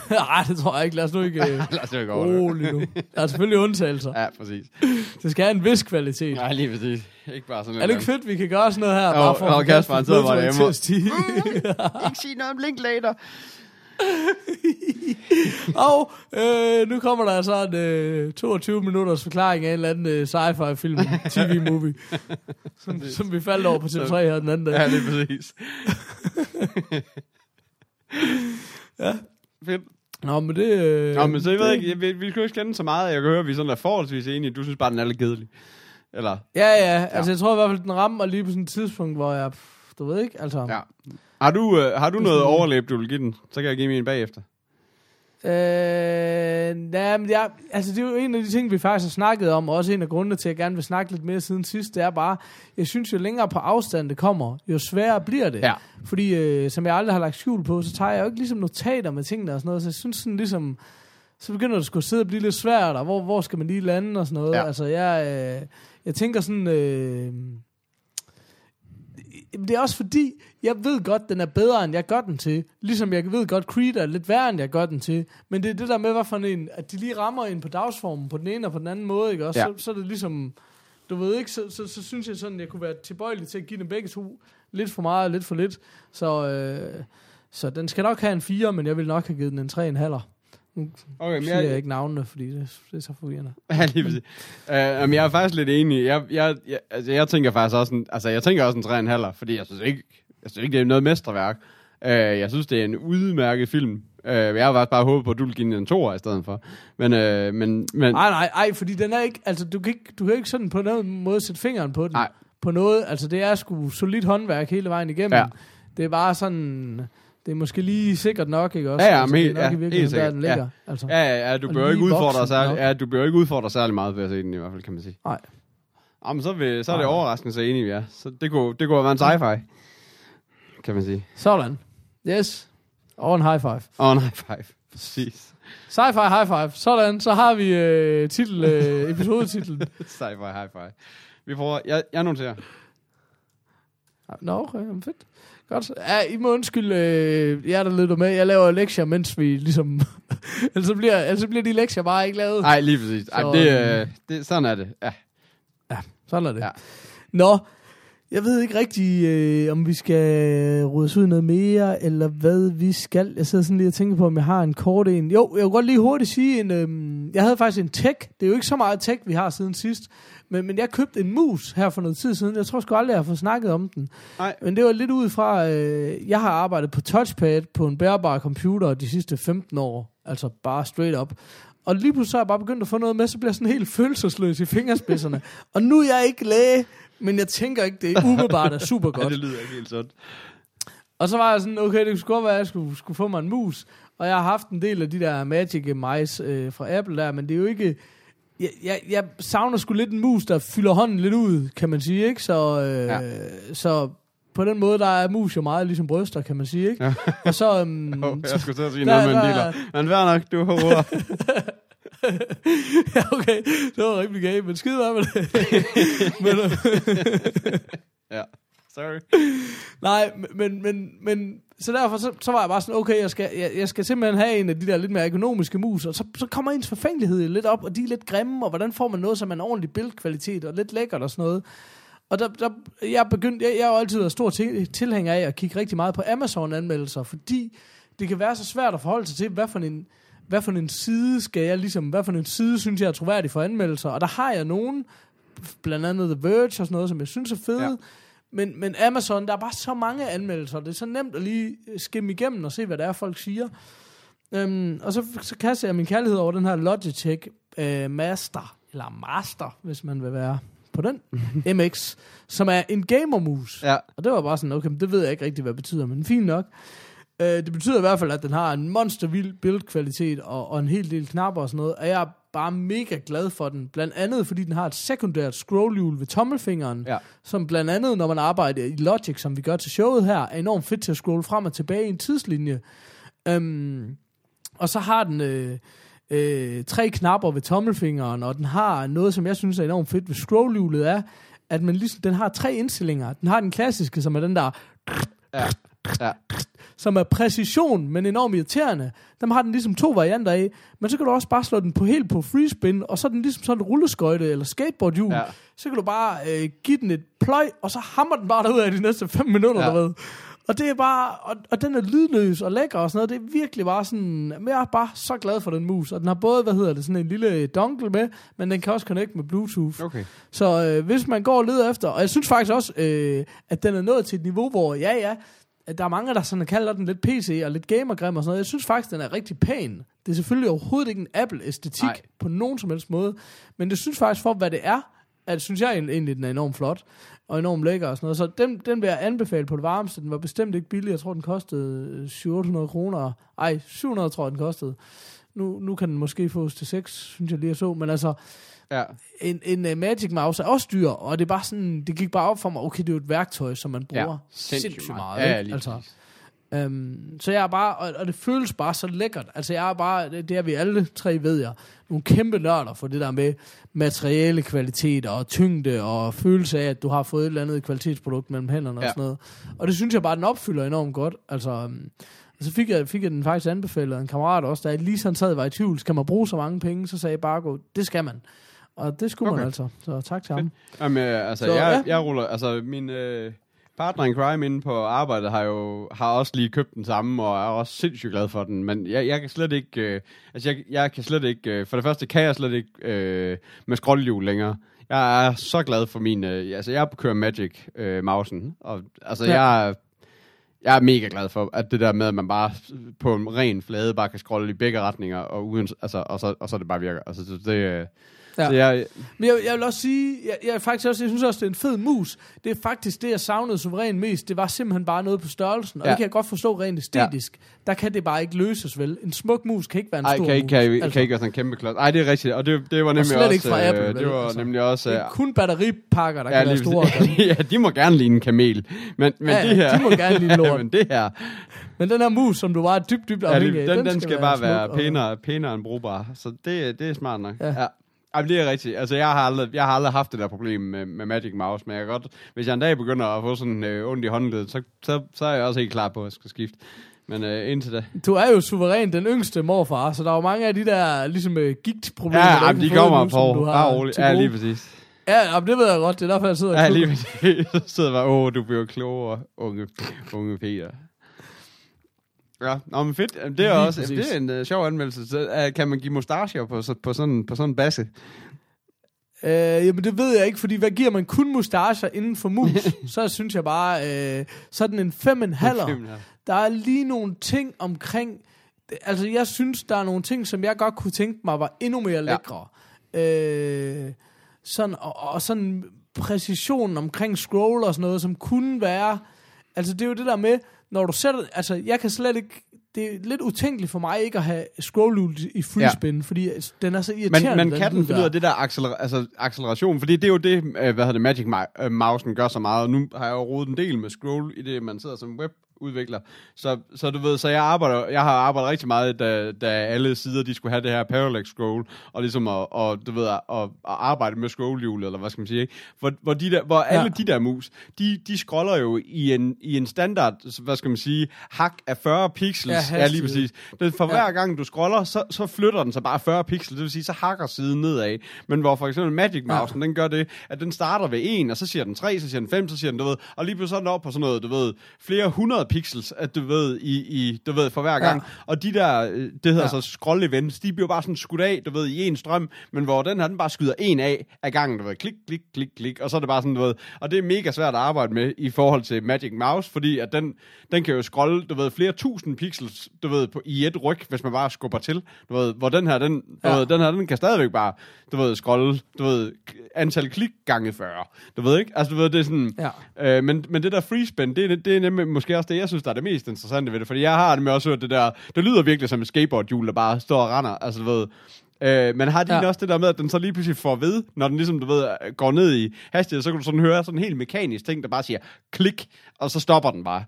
Nej, det tror jeg ikke. Lad os nu ikke øh, Lad os det gå over det. roligt nu. Der er selvfølgelig undtagelser. Ja, præcis. Det skal have en vis kvalitet. Nej, lige præcis. Ikke bare sådan Er det ikke fedt, vi kan gøre sådan noget her? Jo, bare for at og Kasper, han sidder bare derhjemme stige. Ikke sige noget om Linklater. Og øh, nu kommer der så en øh, 22 minutters forklaring af en eller anden øh, sci-fi film, tv-movie, som, som vi faldt over på TV3 her den anden dag. Ja, lige præcis. Ja. Fedt. Nå, men det... Øh, Nå, men så jeg ved det- ikke, vi, vi jo ikke kende så meget. Jeg kan høre, at vi sådan er forholdsvis enige. Du synes bare, den er lidt kedelig. Eller? Ja, ja, altså jeg tror i hvert fald, den rammer lige på sådan et tidspunkt, hvor jeg... pff, Du ved ikke, altså... Ja. Har du, øh, har du noget sådan- overlæb, du vil give den? Så kan jeg give min bagefter. Øh, Ja, men jeg, altså det er jo en af de ting, vi faktisk har snakket om, og også en af grundene til, at jeg gerne vil snakke lidt mere siden sidst, det er bare, jeg synes jo længere på afstand det kommer, jo sværere bliver det. Ja. Fordi, øh, som jeg aldrig har lagt skjul på, så tager jeg jo ikke ligesom notater med tingene og sådan noget, så jeg synes sådan ligesom, så begynder det skulle sidde og blive lidt svært, og hvor, hvor skal man lige lande og sådan noget. Ja. Altså, jeg, øh, jeg tænker sådan, øh, det er også fordi, jeg ved godt, den er bedre, end jeg gør den til. Ligesom jeg ved godt, Creed er lidt værre, end jeg gør den til. Men det er det der med, hvad for en, at de lige rammer ind på dagsformen på den ene og på den anden måde, ikke også? Ja. Så, så er det ligesom, du ved ikke, så, så, så synes jeg sådan, jeg kunne være tilbøjelig til at give dem begge to lidt for meget og lidt for lidt. Så, øh, så den skal nok have en 4, men jeg vil nok have givet den en 3,5. Okay, men jeg jeg, ikke navnene, fordi det, det er så forvirrende. Ja, lige præcis. Uh, men jeg er faktisk lidt enig. Jeg, jeg, jeg, altså, jeg tænker faktisk også en, altså, jeg tænker også en 3,5, fordi jeg synes ikke, jeg synes ikke, det er noget mesterværk. Uh, jeg synes, det er en udmærket film. Uh, jeg har faktisk bare håbet på, at du vil give den en 2 i stedet for. Men, uh, men, men Nej, nej, ej, fordi den er ikke, altså du kan ikke, du kan ikke sådan på nogen måde sætte fingeren på den. Nej. På noget, altså det er sgu solidt håndværk hele vejen igennem. Ja. Det er bare sådan, det er måske lige sikkert nok, ikke også? Ja, ja, men er nok helt- i ja, virkeligheden, helt der den ligger. Altså. ja, ja, ja, du bør ikke udfordre særlig, ja, du bør ikke udfordre særlig meget ved at se den i hvert fald, kan man sige. Nej. Jamen, så, er vi, så er det Nej. overraskende så enige, vi er. Så det kunne, det kunne være en sci-fi, kan man sige. Sådan. Yes. Og en high five. Og en high five. Præcis. Sci-fi high five. Sådan, så har vi øh, titel, øh, episodetitlen. Sci-fi high five. Vi prøver, jeg, jeg noterer. Nå, okay, jamen fedt. Godt. Ja, I må undskylde, øh, jeg der lytter med. Jeg laver lektier, mens vi ligesom... ellers, så bliver, ellers så bliver de lektier bare ikke lavet. Nej, lige præcis. Ej, Så, det, øh, det, sådan er det. Ja. Sådan er det. Ja. Nå, jeg ved ikke rigtig, øh, om vi skal ryddes ud noget mere, eller hvad vi skal. Jeg sidder sådan lige og tænker på, om jeg har en kort en. Jo, jeg vil godt lige hurtigt sige, en, øh, jeg havde faktisk en tech. Det er jo ikke så meget tech, vi har siden sidst. Men, men jeg købte en mus her for noget tid siden. Jeg tror sgu aldrig, jeg har fået snakket om den. Nej. Men det var lidt ud fra, øh, jeg har arbejdet på touchpad på en bærbar computer de sidste 15 år. Altså bare straight up. Og lige pludselig så er jeg bare begyndt at få noget med, så bliver jeg sådan helt følelsesløs i fingerspidserne. og nu er jeg ikke læge, men jeg tænker ikke, det er umiddelbart er super Ja, godt. det lyder ikke helt sundt. Og så var jeg sådan, okay, det kunne sgu godt være, at jeg skulle, skulle få mig en mus. Og jeg har haft en del af de der Magic Mice øh, fra Apple der, men det er jo ikke... Jeg, jeg, jeg savner sgu lidt en mus, der fylder hånden lidt ud, kan man sige, ikke? Så, øh, Ja. ja. så på den måde, der er mus jo meget ligesom bryster, kan man sige, ikke? Ja. Og så... Um, Oh, jeg skulle til at sige Der- noget med en dealer. Men vær nok, du har ordet. ja, okay, det var rigtig gay, men skide være med det. men, ja. Sorry. Nej, men, men, men så derfor så, så var jeg bare sådan, okay, jeg skal, jeg, jeg skal simpelthen have en af de der lidt mere økonomiske mus, og så, så kommer ens forfængelighed lidt op, og de er lidt grimme, og hvordan får man noget, som er en ordentlig bildkvalitet, og lidt lækkert og sådan noget. Og der, der, jeg, begyndte, jeg, jeg har altid været stor til, tilhænger af at kigge rigtig meget på Amazon-anmeldelser, fordi det kan være så svært at forholde sig til, hvad for en, hvad for en side skal jeg ligesom, hvad for en side synes jeg er troværdig for anmeldelser, og der har jeg nogen, blandt andet The Verge og sådan noget, som jeg synes er fede, Ja. ja. Men, men Amazon, der er bare så mange anmeldelser. Det er så nemt at lige øh, skimme igennem og se, hvad det er, folk siger. Øhm, og så, så kaster jeg min kærlighed over den her Logitech øh, Master, eller Master, hvis man vil være på den, MX, som er en gamermus. Ja. Og det var bare sådan, okay, men det ved jeg ikke rigtig, hvad det betyder, men fint nok. Øh, det betyder i hvert fald, at den har en monstervild bildkvalitet og, og en hel del knapper og sådan noget, og jeg er bare mega glad for den. Blandt andet, fordi den har et sekundært scrollhjul ved tommelfingeren, Ja. som blandt andet, når man arbejder i Logic, som vi gør til showet her, er enormt fedt til at scrolle frem og tilbage i en tidslinje. Øhm, og så har den øh, øh, tre knapper ved tommelfingeren, og den har noget, som jeg synes er enormt fedt ved scrollhjulet, er, at man ligesom, den har tre indstillinger. Den har den klassiske, som er den der, Ja. Ja. som er præcision, men enormt irriterende. Dem har den ligesom to varianter af, men så kan du også bare slå den på helt på freespin, og så er den ligesom sådan en rulleskøjte eller skateboardhjul. Ja. Så kan du bare øh, give den et pløj, og så hammer den bare derud af de næste 5 minutter, Ja. der ved. Og det er bare, og, og den er lydløs og lækker og sådan noget. Det er virkelig bare sådan, men jeg er bare så glad for den mus. Og den har både, hvad hedder det, sådan en lille dongle med, men den kan også connect med Bluetooth. Okay. Så øh, hvis man går og leder efter, og jeg synes faktisk også, øh, at den er nået til et niveau, hvor ja, ja, der er mange, der sådan kalder den lidt PC og lidt gamergrim og sådan noget. Jeg synes faktisk, den er rigtig pæn. Det er selvfølgelig overhovedet ikke en Apple-æstetik Nej. på nogen som helst måde, men det synes faktisk for, hvad det er, at synes jeg egentlig, den er enormt flot og enormt lækker og sådan noget. Så den, den vil jeg anbefale på det varmeste. Den var bestemt ikke billig. Jeg tror, den kostede 700 kroner. Ej, 700 tror jeg, den kostede. Nu, nu kan den måske fås til 6, synes jeg lige jeg så. Men altså, Ja. en, en uh, Magic Mouse er også dyr, og det er bare sådan, det gik bare op for mig, okay, det er jo et værktøj, som man bruger Ja, sindssygt sindssygt meget. meget. Ja, lige altså, um, så jeg er bare, og, og det føles bare så lækkert. Altså jeg er bare, det, det er vi alle tre ved jeg, nogle kæmpe nørder for det der med materiale kvalitet og tyngde og følelse af, at du har fået et eller andet kvalitetsprodukt mellem hænderne og Ja. sådan noget. Og det synes jeg bare, den opfylder enormt godt. Altså, og så fik jeg, fik jeg den faktisk anbefalet af en kammerat også, jeg lige sådan sad og var i tvivl, skal man bruge så mange penge? Så sagde Bargo, det skal man. Og det skulle okay. man altså. Så tak til ham. Jamen, øh, altså, Så, så, jeg, ja. jeg ruller, altså, min øh, partner in crime inde på arbejdet har jo har også lige købt den samme, og er også sindssygt glad for den, men jeg, jeg kan slet ikke, øh, altså, jeg, jeg kan slet ikke, øh, for det første kan jeg slet ikke øh, med scrollhjul længere. Jeg er så glad for min, øh, altså, jeg kører Magic øh, mausen, og altså, Ja. jeg jeg er mega glad for, at det der med, at man bare på en ren flade bare kan scrolle i begge retninger, og, uden, altså, og, så, og så det bare virker. Altså, det, det, øh, Ja. så jeg, Men jeg, jeg vil også sige, jeg, jeg, faktisk også, jeg synes også, det er en fed mus. Det er faktisk det, jeg savnede suverænt mest. Det var simpelthen bare noget på størrelsen. Og ja. Det kan jeg godt forstå rent æstetisk. Ja. Der kan det bare ikke løses vel. En smuk mus kan ikke være en Ej, stor kan ikke, mus. kan, ikke, kan ikke være sådan en kæmpe klods. Ej, det er rigtigt, og det, det var nemlig slet også... ikke fra Apple, øh, det var Altså, nemlig også... Det Øh, er kun batteripakker, der ja, kan være store. ja, de må gerne ligne en kamel. Men, men Ja, det her... de må gerne ligne lort. men det her... Men den her mus, som du var dybt, dybt afhængig af, den, den skal, bare være og- pænere, pænere end brugbar. Så det, det er smart nok. Ja. Ja. ja. Ej, men det er rigtigt. Altså, jeg har, aldrig, jeg har aldrig haft det der problem med, med Magic Mouse, men jeg kan godt, hvis jeg en dag begynder at få sådan øh, ondt i håndledet, så, så, så er jeg også helt klar på, at jeg skal skifte. Men øh, indtil da. Du er jo suveræn den yngste morfar, så der er jo mange af de der ligesom øh, gigtproblemer, Ja, der jamen, de kommer på. du har Bare roligt. Ja, lige præcis. Ja, jamen, det ved jeg godt. Det er derfor, jeg sidder og Ja, lige præcis. Så sidder bare, åh, du bliver klogere, unge, unge Peter. Ja, nå, men fedt. Jamen, Det er Lige også det er en uh, sjov anmeldelse. Så, uh, kan man give mustacher på, så- på sådan på sådan en basse? Øh, jamen det ved jeg ikke, fordi hvad giver man kun mustacher inden for mus? så synes jeg bare, øh, sådan en fem en halver. Der er lige nogle ting omkring, altså jeg synes, der er nogle ting, som jeg godt kunne tænke mig var endnu mere lækre. Ja. Øh, sådan, og, og sådan præcisionen omkring scroll og sådan noget, som kunne være, altså det er jo det der med, når du sætter, altså jeg kan slet ikke, det er lidt utænkeligt for mig ikke at have scroll i freespin, ja. fordi altså, den er så irriterende. Men, men kan den finde ud af det der acceler, altså, acceleration? Fordi det er jo det, øh, hvad hedder det, Magic Ma- øh, Mousen gør så meget. Og nu har jeg jo rodet en del med scroll i det, man sidder som webudvikler. Så, så du ved, så jeg arbejder, jeg har arbejdet rigtig meget, da, da alle sider, de skulle have det her parallax scroll, og ligesom at, og, du ved, at, at, arbejde med scrollhjulet, eller hvad skal man sige, ikke? Hvor, hvor, de der, hvor Ja. alle de der mus, de, de scroller jo i en, i en standard, hvad skal man sige, hak af 40 pixels. Ja, Ja, lige præcis. Det, for Ja. hver gang du scroller, så, så flytter den sig bare 40 pixels, det vil sige, så hakker siden nedad. Men hvor for eksempel Magic Mouse, ja. den gør det, at den starter ved 1, og så siger den 3, så siger den 5, så siger den, du ved, og lige pludselig så er den op på sådan noget, du ved, flere hundrede pixels, at du ved, i, i du ved, for hver gang. Og de der, øh, det hedder Ja. ja. så scroll events, de bliver bare sådan skudt af, du ved, i en strøm, men hvor den her, den bare skyder en af af gangen, du ved, klik, klik, klik, klik, og så er det bare sådan, du ved, og det er mega svært at arbejde med i forhold til Magic Mouse, fordi at den, den kan jo scrolle, du ved, flere tusind pixels, du ved, på, i et ryg, hvis man bare skubber til, du ved, hvor den her, den, du Ja. ved, den her, den kan stadigvæk bare, du ved, scrolle, du ved, antal klik gange 40, du ved ikke, altså du ved, det er sådan, Ja. Øh, men, men det der free spin, det, er- det er nemlig måske også det, jeg synes, der er det mest interessante ved det. Fordi jeg har det med også hørt det der, det lyder virkelig som et skateboardhjul, der bare står og render. Altså, du ved, Øh, men har de Ja. ja. også det der med, at den så lige pludselig får ved, når den ligesom, du ved, går ned i hastighed, så kan du sådan høre sådan en helt mekanisk ting, der bare siger klik, og så stopper den bare.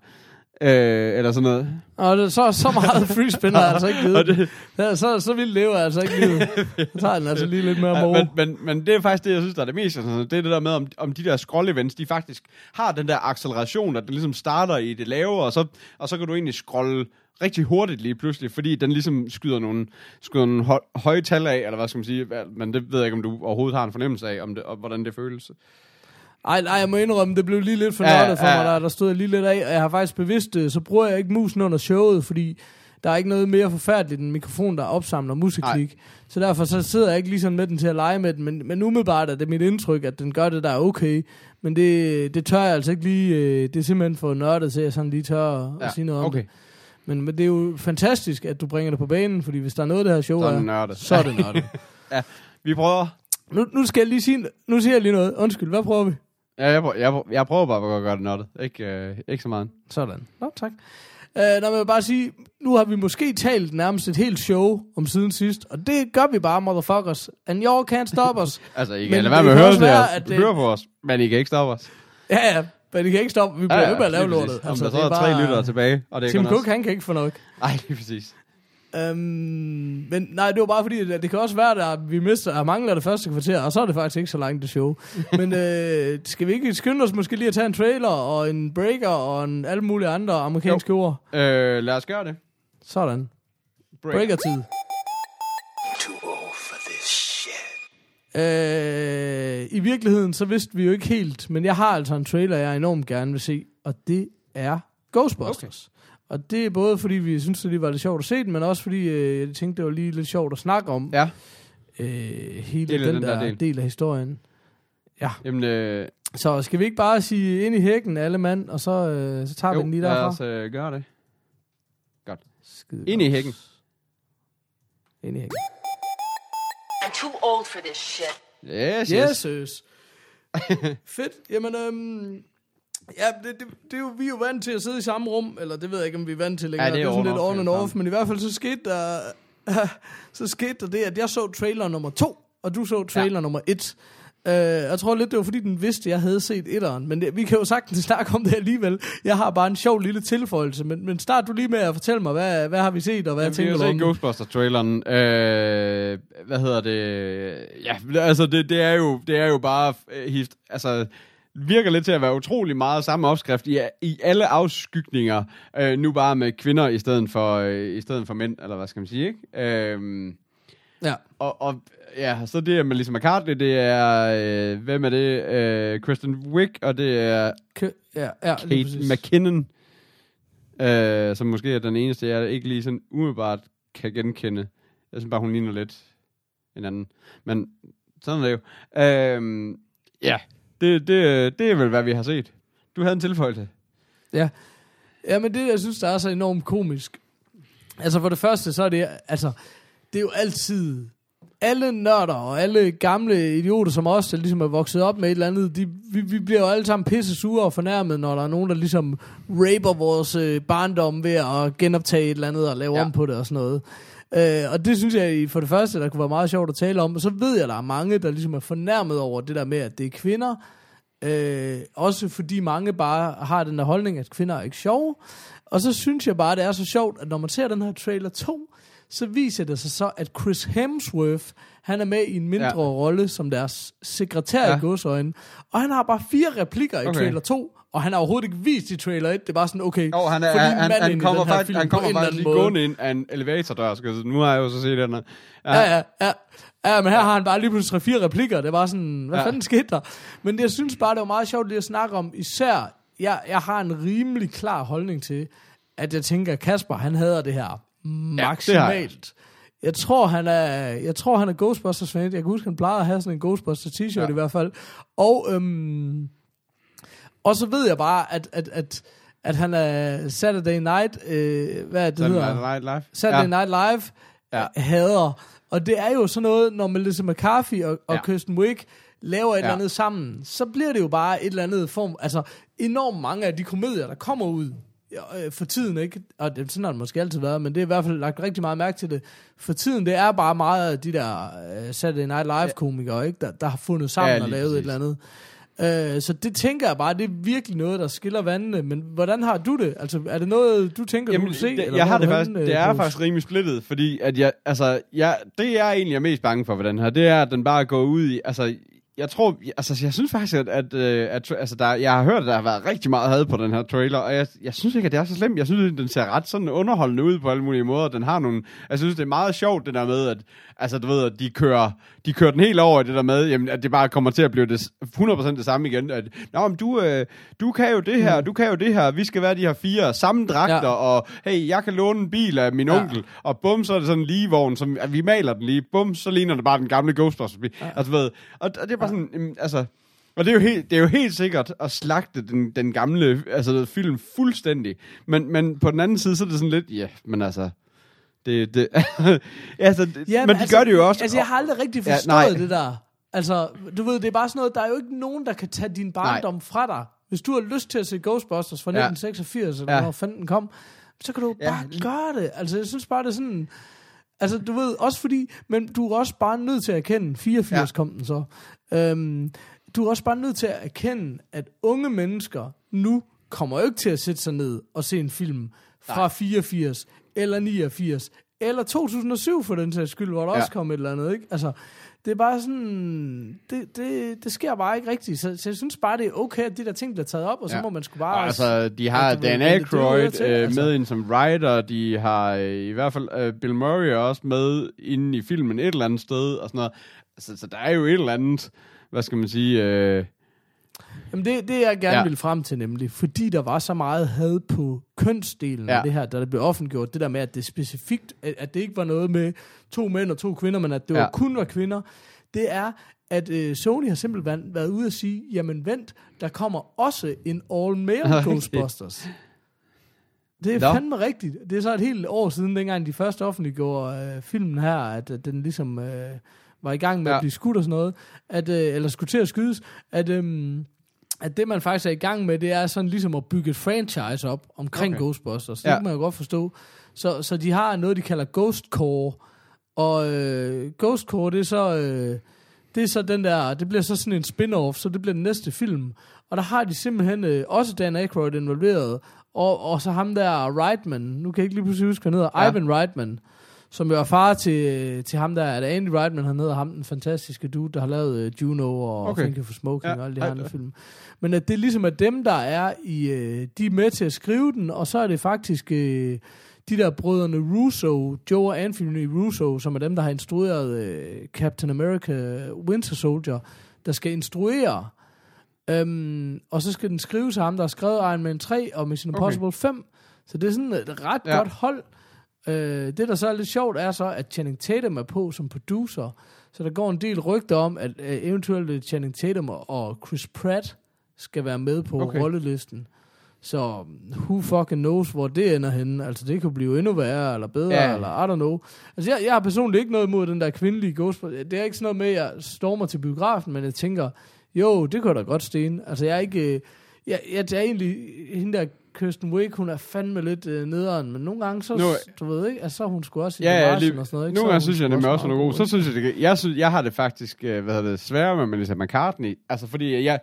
Øh, eller sådan noget. Og det, så, så meget free spin har jeg altså ikke givet. det, Ja, så, så vildt lever jeg altså ikke livet. Så tager den altså lige lidt mere Ja, men, men, men det er faktisk det, jeg synes, der er det mest interessante. Det er det der med, om, om de der scroll-events, de faktisk har den der acceleration, at den ligesom starter i det lave, og så, og så kan du egentlig scrolle rigtig hurtigt lige pludselig, fordi den ligesom skyder nogle, skyder nogle hø- høje tal af, eller hvad skal man sige, men det ved jeg ikke, om du overhovedet har en fornemmelse af, om det, og hvordan det føles. Ej, nej, jeg må indrømme, det blev lige lidt for Ja, nørdet for ja. mig, der, der stod jeg lige lidt af, og jeg har faktisk bevidst, øh, så bruger jeg ikke musen under showet, fordi der er ikke noget mere forfærdeligt end en mikrofon, der opsamler musiklik. Så derfor så sidder jeg ikke lige sådan med den til at lege med den, men, men umiddelbart er det mit indtryk, at den gør det, der er okay. Men det, det tør jeg altså ikke lige, øh, det er simpelthen for nørdet til, at jeg sådan lige tør at, Ja, at sige noget om okay. det. Men, men det er jo fantastisk, at du bringer det på banen, fordi hvis der er noget, det her show Så er nørdet. så er det nørdet. Vi prøver... nu, nu skal jeg lige sige, nu siger jeg lige noget. Undskyld, hvad prøver vi? Ja, jeg, prøver, jeg, prøver, jeg prøver bare at gøre det nørdet. Ikke, øh, ikke så meget. Sådan. Nå, tak. der vil jeg bare sige, nu har vi måske talt nærmest et helt show om siden sidst, og det gør vi bare, motherfuckers. And y'all can't stop us. Altså, I kan lade være med at høre, det, være, at det- høre på os, men I kan ikke stoppe os. ja, ja, men det kan ikke stoppe. Vi bliver ja, ja, ved med at lave lortet. præcis. Om der så er tre lyttere tilbage, og det er Tim Cook, han kan ikke få nok. Ej, lige præcis. Øhm, men nej, det var bare fordi, at det kan også være, at vi mister, at mangler det første kvarter, og så er det faktisk ikke så langt det show. men øh, skal vi ikke skynde os måske lige at tage en trailer, og en breaker, og en, alle mulige andre amerikanske jo. ord? Øh, lad os gøre det. Sådan. Break. Breaker-tid. Too old for this shit. Øh, I virkeligheden, så vidste vi jo ikke helt, men jeg har altså en trailer, jeg enormt gerne vil se, og det er Ghostbusters. Okay. Og det er både fordi, vi synes, det lige var lidt sjovt at se den, men også fordi, øh, jeg tænkte, det var lige lidt sjovt at snakke om Ja, øh, hele Del den, den der, der del. del. af historien. jamen, øh, Så skal vi ikke bare sige ind i hækken, alle mand, og så, øh, så tager vi jo, den lige lad derfra? os øh, gøre det. Skide Ind i godt. hækken. Ind i hækken. I'm too old for this shit. Yes, Yes, yes. yes. Fedt. Jamen, øhm, ja, det, det, det er jo, vi er jo vant til at sidde i samme rum, eller det ved jeg ikke, om vi er vant til længere. Ja, det er sådan on lidt off, on and off, men i hvert fald så skete der, så skete der det, at jeg så trailer nummer to, og du så trailer ja. nummer et. Uh, jeg tror lidt, det var fordi, den vidste, at jeg havde set etteren. Men det, vi kan jo sagtens snakke om det alligevel. Jeg har bare en sjov lille tilføjelse. Men, men start du lige med at fortælle mig, hvad, hvad har vi set, og hvad Jamen, vi tænker har du om set den? Ghostbusters-traileren. Øh, hvad hedder det? Ja, altså det, det, er, jo, det er jo bare... Øh, hist, altså, virker lidt til at være utrolig meget samme opskrift i, i alle afskygninger. Øh, nu bare med kvinder i stedet for, øh, i stedet for mænd, eller hvad skal man sige, ikke? Øh, Ja. og, og ja, så det er Melissa McCarthy, det er, øh, hvem er det? Øh, Kristen Wiig, og det er K- ja, ja, Kate. McKinnon, øh, som måske er den eneste, jeg ikke lige sådan umiddelbart kan genkende. Jeg synes bare, hun ligner lidt en anden. Men sådan er det jo. Øh, ja, det, det, det er vel, hvad vi har set. Du havde en tilføjelse. Ja. ja, men det, jeg synes, der er så enormt komisk. Altså for det første, så er det, altså, det er jo altid, alle nørder og alle gamle idioter som os, der ligesom er vokset op med et eller andet, de, vi, vi bliver jo alle sammen pisse sure og fornærmet, når der er nogen, der ligesom raper vores øh, barndom ved at genoptage et eller andet og lave Ja. om på det og sådan noget. Øh, og det synes jeg for det første, der kunne være meget sjovt at tale om. Og så ved jeg, der er mange, der ligesom er fornærmet over det der med, at det er kvinder. Øh, også fordi mange bare har den der holdning, at kvinder er ikke sjove. Og så synes jeg bare, det er så sjovt, at når man ser den her trailer 2, så viser det sig så, at Chris Hemsworth, han er med i en mindre Ja. rolle som deres sekretær. Ja. i godsøjne. Og han har bare fire replikker i Okay. trailer 2, og han har overhovedet ikke vist i trailer 1. Det er bare sådan, okay, Jo, han, er, han, han, kommer faktisk, han kommer faktisk lige gående ind af en elevatordør. Skal sige. Nu har jeg jo så set den. her. Ja, ja, ja. Ja, men her har han bare lige pludselig tre-fire replikker. Det var sådan, hvad Ja. ja. fanden skete der? Men jeg synes bare, det var meget sjovt lige at snakke om. Især, jeg, jeg har en rimelig klar holdning til, at jeg tænker, at Kasper, han hader det her maksimalt. jeg tror, han er, jeg tror, han er Ghostbusters fan. Jeg kan huske, han plejede at have sådan en Ghostbusters t-shirt Ja. ja. i hvert fald. Og, øhm, og så ved jeg bare, at, at, at, at han er Saturday Night, øh, hvad er det hedder? Saturday Night Live. Saturday ja. Night Live Ja. ja. hader. Og det er jo sådan noget, når Melissa McCarthy og, og Ja. Kirsten Wiig laver et Ja. eller andet sammen, så bliver det jo bare et eller andet form, altså enormt mange af de komedier, der kommer ud øh, for tiden, ikke? Og det, sådan har det måske altid været, men det er i hvert fald lagt rigtig meget mærke til det. For tiden, det er bare meget af de der uh, Saturday Night Live-komikere, ikke? Der, der har fundet sammen Ja, og lavet præcis. et eller andet. Uh, så det tænker jeg bare, det er virkelig noget, der skiller vandene. Men hvordan har du det? Altså, er det noget, du tænker, Jamen, du vil se? det, eller jeg har er det faktisk, øh, det er Troels? faktisk rimelig splittet, fordi at jeg, altså, jeg, det jeg egentlig er mest bange for ved den her, det er, at den bare går ud i, altså, jeg tror, altså, jeg synes faktisk, at, at, øh, at altså, der, jeg har hørt, at der har været rigtig meget had på den her trailer, og jeg, jeg synes ikke, at det er så slemt. Jeg synes, at den ser ret sådan underholdende ud på alle mulige måder. Den har nogle, jeg synes, det er meget sjovt, det der med, at, altså, du ved, at de kører, de kører den helt over i det der med, jamen, at det bare kommer til at blive det, 100% det samme igen. At, Nå, men du, øh, du kan jo det her, du kan jo det her, vi skal være de her fire samme dragter, ja. Og hey, jeg kan låne en bil af min Ja. onkel, og bum, så er det sådan en ligevogn, som at vi maler den lige, bum, så ligner det bare den gamle Ghostbusters. Ja. Altså, ved, og, og det er bare sådan, jamen, altså, og det er jo helt, det er jo helt sikkert at slagte den, den gamle altså, film fuldstændig. Men, men på den anden side, så er det sådan lidt, ja, men altså, det, det, altså, det Ja, men de gør det jo også. Altså, jeg har aldrig rigtig Ja, forstået nej. ja, det der. Altså, du ved, det er bare sådan noget, der er jo ikke nogen, der kan tage din barndom nej. fra dig. Hvis du har lyst til at se Ghostbusters fra Ja. 1986, eller Ja. ja. når fanden den kom, så kan du Ja, bare gøre det. Altså, jeg synes bare, det er sådan... Altså, du ved, også fordi... Men du er også bare nødt til at erkende... 84 Ja. kom den så. Øhm, du er også bare nødt til at erkende, at unge mennesker nu kommer jo ikke til at sætte sig ned og se en film fra Nej. 84, eller 89, eller 2007 for den sags skyld, hvor der ja. også kom et eller andet, ikke? Altså, det er bare sådan... Det, det, det sker bare ikke rigtigt. Så, så jeg synes bare, det er okay, at de der ting bliver taget op, og så Ja. må man sgu bare... Og altså, de har Dan Aykroyd til, øh, altså. med ind som writer, de har øh, i hvert fald øh, Bill Murray også med inde i filmen et eller andet sted, og sådan noget. Altså, så der er jo et eller andet, hvad skal man sige, øh, Jamen det, det jeg gerne Ja. ville frem til nemlig, fordi der var så meget had på kønsdelen Ja. af det her, da det blev offentliggjort, det der med, at det specifikt, at, at det ikke var noget med to mænd og to kvinder, men at det Ja. var kun var kvinder, det er, at øh, Sony har simpelthen været ude at sige, jamen vent, der kommer også en all-male Rigtigt. Ghostbusters. Det er Nå. fandme rigtigt. Det er så et helt år siden, dengang de første offentliggjorde øh, filmen her, at, at den ligesom øh, var i gang med Ja. at blive skudt og sådan noget, at, øh, eller skulle til at skydes, at, øh, at det man faktisk er i gang med, det er sådan ligesom at bygge et franchise op omkring Okay. Ghostbusters. Det Ja. kan man jo godt forstå. Så, så de har noget, de kalder Ghost Core, og øh, Ghost Core, det er så... Øh, det er så den der, det bliver så sådan en spin-off, så det bliver den næste film. Og der har de simpelthen øh, også Dan Aykroyd involveret, og, og så ham der Reitman, nu kan jeg ikke lige pludselig huske, hvad han hedder, ja. Ivan Reitman, som jo er far til, til ham der, er Andy Reitman, han hedder ham, den fantastiske dude, der har lavet øh, Juno og Okay. okay. Thank You for Smoking Ja, og alle de andre film. Men at det ligesom er dem, der er i, øh, de er med til at skrive den, og så er det faktisk øh, de der brødrene Russo, Joe og Anthony Russo, som er dem, der har instrueret øh, Captain America Winter Soldier, der skal instruere. Øhm, og så skal den skrives af ham, der har skrevet Iron Man 3 og Mission Okay. Impossible 5. Så det er sådan et ret ja. godt hold. Øh, det, der så er lidt sjovt, er så, at Channing Tatum er på som producer. Så der går en del rygter om, at øh, eventuelt Channing Tatum og Chris Pratt skal være med på Okay. rollelisten. Så who fucking knows, hvor det ender henne. Altså, det kan blive endnu værre, eller bedre, Ja. eller I don't know. Altså, jeg, jeg har personligt ikke noget imod den der kvindelige Ghostbusters. Det er ikke sådan noget med, at jeg stormer til biografen, men jeg tænker, jo, det kunne da godt sten. Altså, jeg er ikke... øh, Jeg, jeg, jeg er egentlig... Hende der Kirsten Wiig, hun er fandme lidt øh, nederen, men nogle gange, så, Nu- du ved ikke, altså, så er hun skulle også i Ja, ja, lige, og sådan noget. Ikke? nogle er gange hun synes jeg nemlig også, hun er god. Så synes jeg, det, jeg, synes, jeg har det faktisk, øh, hvad hedder det, sværere med Melissa McCartney. Altså, fordi jeg,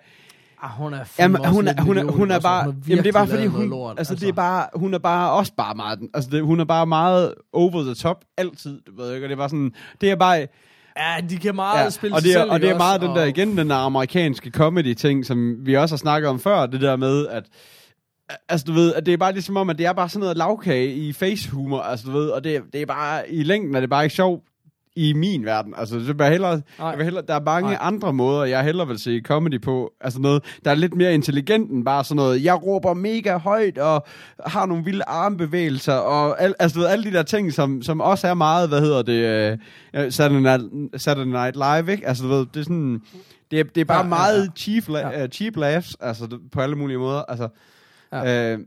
Ah, hun er Jamen, hun, er, hun, er, idiot, hun er altså. bare, har jamen det er bare fordi hun, lort, altså, det er bare, hun er bare også bare meget, altså det, hun er bare meget over the top altid, du ved ikke, og det er bare sådan, det er bare, Ja, de kan meget ja, spille og det er, selv, og det er meget også? den der, igen, den der amerikanske comedy-ting, som vi også har snakket om før, det der med, at, altså du ved, at det er bare ligesom om, at det er bare sådan noget lavkage i face-humor, altså du ved, og det, det er bare, i længden er det bare ikke sjovt, i min verden. Altså, det vil hellere, Nej. jeg vil hellere, der er mange Nej. andre måder, jeg hellere vil se comedy på. Altså noget, der er lidt mere intelligent end bare sådan noget, jeg råber mega højt, og har nogle vilde armbevægelser, og al, altså du ved, alle de der ting, som, som også er meget, hvad hedder det, uh, Saturday, Night, Saturday Night Live, ikke? Altså du ved, det er sådan, det er, det er bare Ja, ja, meget ja. cheap, la- Ja. uh, cheap laughs, altså på alle mulige måder. Altså, Ja. øh,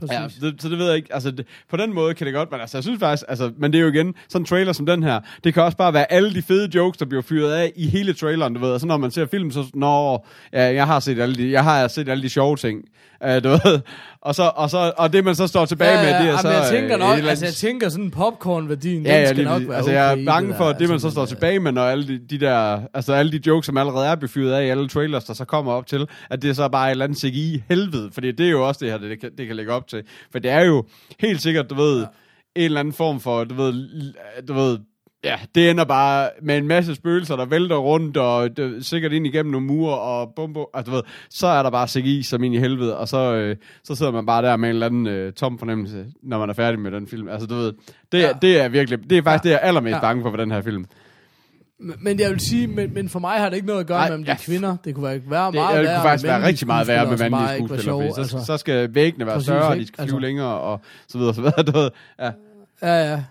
Præcis. Ja, det, så det ved jeg ikke. Altså, det, på den måde kan det godt, men altså, jeg synes faktisk, altså, men det er jo igen, sådan en trailer som den her, det kan også bare være alle de fede jokes, der bliver fyret af i hele traileren, du ved. Og så når man ser film, så, nå, ja, jeg har set alle de, jeg har set alle de sjove ting, uh, du ved. Og, så, og, så, og det, man så står tilbage med, det er jamen, så... jeg tænker øh, nok, eller altså jeg tænker sådan popcorn-værdien, Ja, den ja, skal lige, nok være altså, okay jeg er bange for, at det, man altså, så står tilbage med, når alle de, de der, altså alle de jokes, som allerede er befyret af i alle trailers, der så kommer op til, at det er så bare et eller andet CGI helvede, fordi det er jo også det her, det, det, kan, det kan lægge op til. For det er jo helt sikkert, du ved, ja. en eller anden form for, du ved, du ved, ja, det ender bare med en masse spøgelser, der vælter rundt, og det, sikkert ind igennem nogle mure, og bum, bum, altså, du ved, så er der bare CGI som ind i helvede, og så, øh, så sidder man bare der med en eller anden øh, tom fornemmelse, når man er færdig med den film. Altså, du ved, det, ja. Ja. det er virkelig, det er faktisk ja. det, jeg er allermest ja. Ja. bange for ved den her film. Men- jeg vil sige, men, men for mig har det ikke noget at gøre Nej, med, om de ja. er kvinder. Det kunne være, være Det, meget det værre kunne faktisk være rigtig meget værre med mandlige ikke skuespillere, så, altså. så skal væggene være Præcis, større, og de ikke? skal flyve Altså. længere, og så videre, så videre. Du ved. Ja. Ja, ja.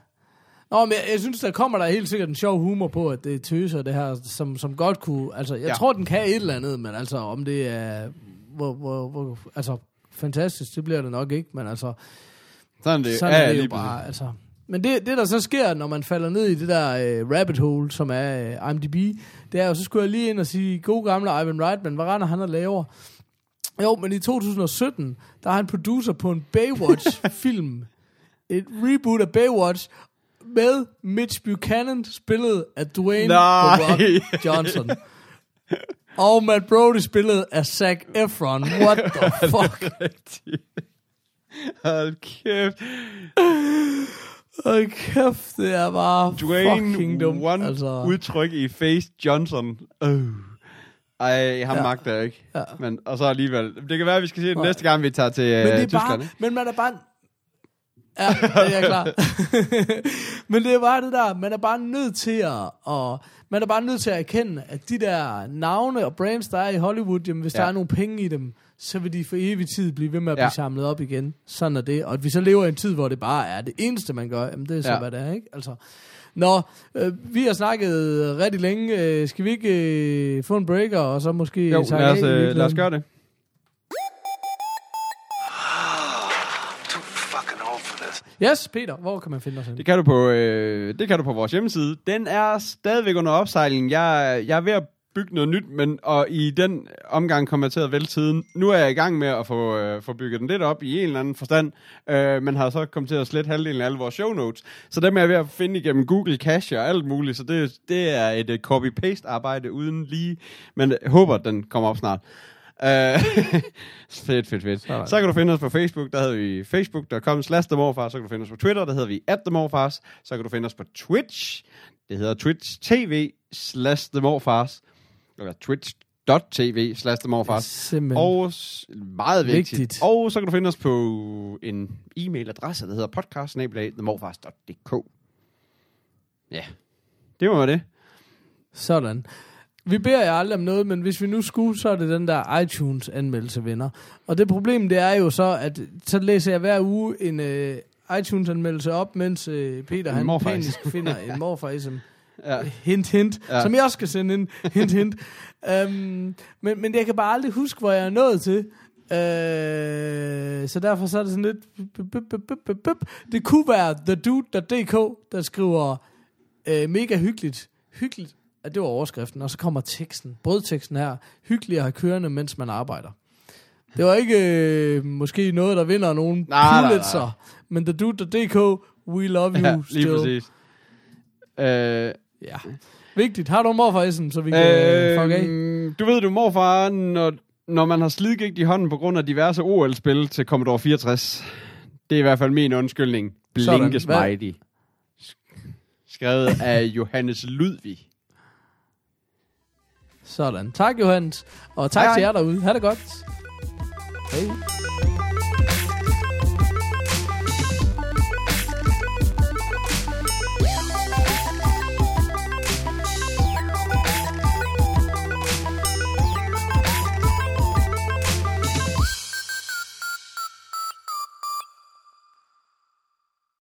Nå, men jeg, jeg synes, der kommer der helt sikkert en sjov humor på, at det er tøser, det her, som, som godt kunne... Altså, jeg Ja. ja. tror, den kan et eller andet, men altså, om det er... Hvor, hvor, hvor, altså, fantastisk, det bliver det nok ikke, men altså... Sådan det. Sådan ja, er ja, det jo lige bare, altså. Men det, det, der så sker, når man falder ned i det der øh, rabbit hole, som er øh, IMDb, det er jo, så skulle jeg lige ind og sige, god gamle Ivan Reitman, hvad render han og laver? Jo, men i 2017, der er han producer på en Baywatch-film. Et reboot af Baywatch med Mitch Buchanan, spillet af Dwayne Nej. The Rock Johnson. Og Matt Brody spillet af Zac Efron. What the fuck? Hold kæft. Hold kæft, det er bare Dwayne fucking dumt. one altså, udtryk i Face Johnson. Øh. Ej, ham Ja. magter jeg ikke. Ja. Men, og så alligevel. Det kan være, at vi skal se det næste gang, vi tager til men øh, det er Tyskland. bare, ikke? men man er bare... Ja, det er jeg klar. men det er bare det der, man er bare nødt til at, og man er bare nødt til at erkende, at de der navne og brands, der er i Hollywood, jamen, hvis ja. Der er nogle penge i dem, så vil de for evig tid blive ved med at blive Ja. samlet op igen. Sådan er det. Og at vi så lever i en tid, hvor det bare er det eneste, man gør, jamen det er så, ja. Hvad det er, ikke? Altså, Nå, øh, vi har snakket rigtig længe. Øh, skal vi ikke øh, få en breaker, og så måske... Jo, lad os, øh, lad os gøre det. Too fucking old for this. Yes, Peter, hvor kan man finde os? Det kan du på, øh, det kan du på vores hjemmeside. Den er stadigvæk under opsejling. Jeg, jeg er ved at bygge noget nyt, men og i den omgang kommer jeg til at vælge tiden. Nu er jeg i gang med at få, øh, få bygget den lidt op i en eller anden forstand, øh, men har så kommet til at slette halvdelen af alle vores show notes. Så dem er jeg ved at finde igennem Google Cache og alt muligt, så det, det er et øh, uh, copy-paste arbejde uden lige, men jeg håber, den kommer op snart. Uh, fedt, fedt, fedt. Så kan du finde os på Facebook, der hedder vi facebook.com slash themorfars. Så kan du finde os på Twitter, der hedder vi at themorfars. Så kan du finde os på Twitch, det hedder Twitch TV slash themorfars. Eller twitch.tv slash themorfars. Og meget vigtigt. Vigtigt. Og så kan du finde os på en e-mailadresse, der hedder podcast Ja, det var det. Sådan. Vi beder jer aldrig om noget, men hvis vi nu skulle, så er det den der iTunes-anmeldelse, venner. Og det problem, det er jo så, at så læser jeg hver uge en uh, iTunes-anmeldelse op, mens uh, Peter, han panisk finder en morfar, som Ja. hint, hint, ja. Som jeg også skal sende ind, hint, hint. um, men, men jeg kan bare aldrig huske, hvor jeg er nået til. Uh, så derfor så er det sådan lidt... bup, bup, bup, bup. Det kunne være thedude.dk, der skriver uh, mega hyggeligt. Hyggeligt, at det var overskriften. Og så kommer teksten, brødteksten her. Hyggeligt at have kørende, mens man arbejder. Det var ikke øh, måske noget, der vinder nogen Nej, nej, Pulitzer, nej. men thedude.dk, we love you ja, lige still. præcis. Øh, Ja. Vigtigt. Har du en morfarisen, så vi kan øh, fuck af? Du ved du, morfar, når, når man har slidgigt i hånden på grund af diverse OL-spil til Commodore 64, det er i hvert fald min undskyldning. Blinke smiley. Skrevet af Johannes Ludvig. Sådan. Tak, Johannes. Og tak Hej, til jer derude. Ha' det godt. Hej.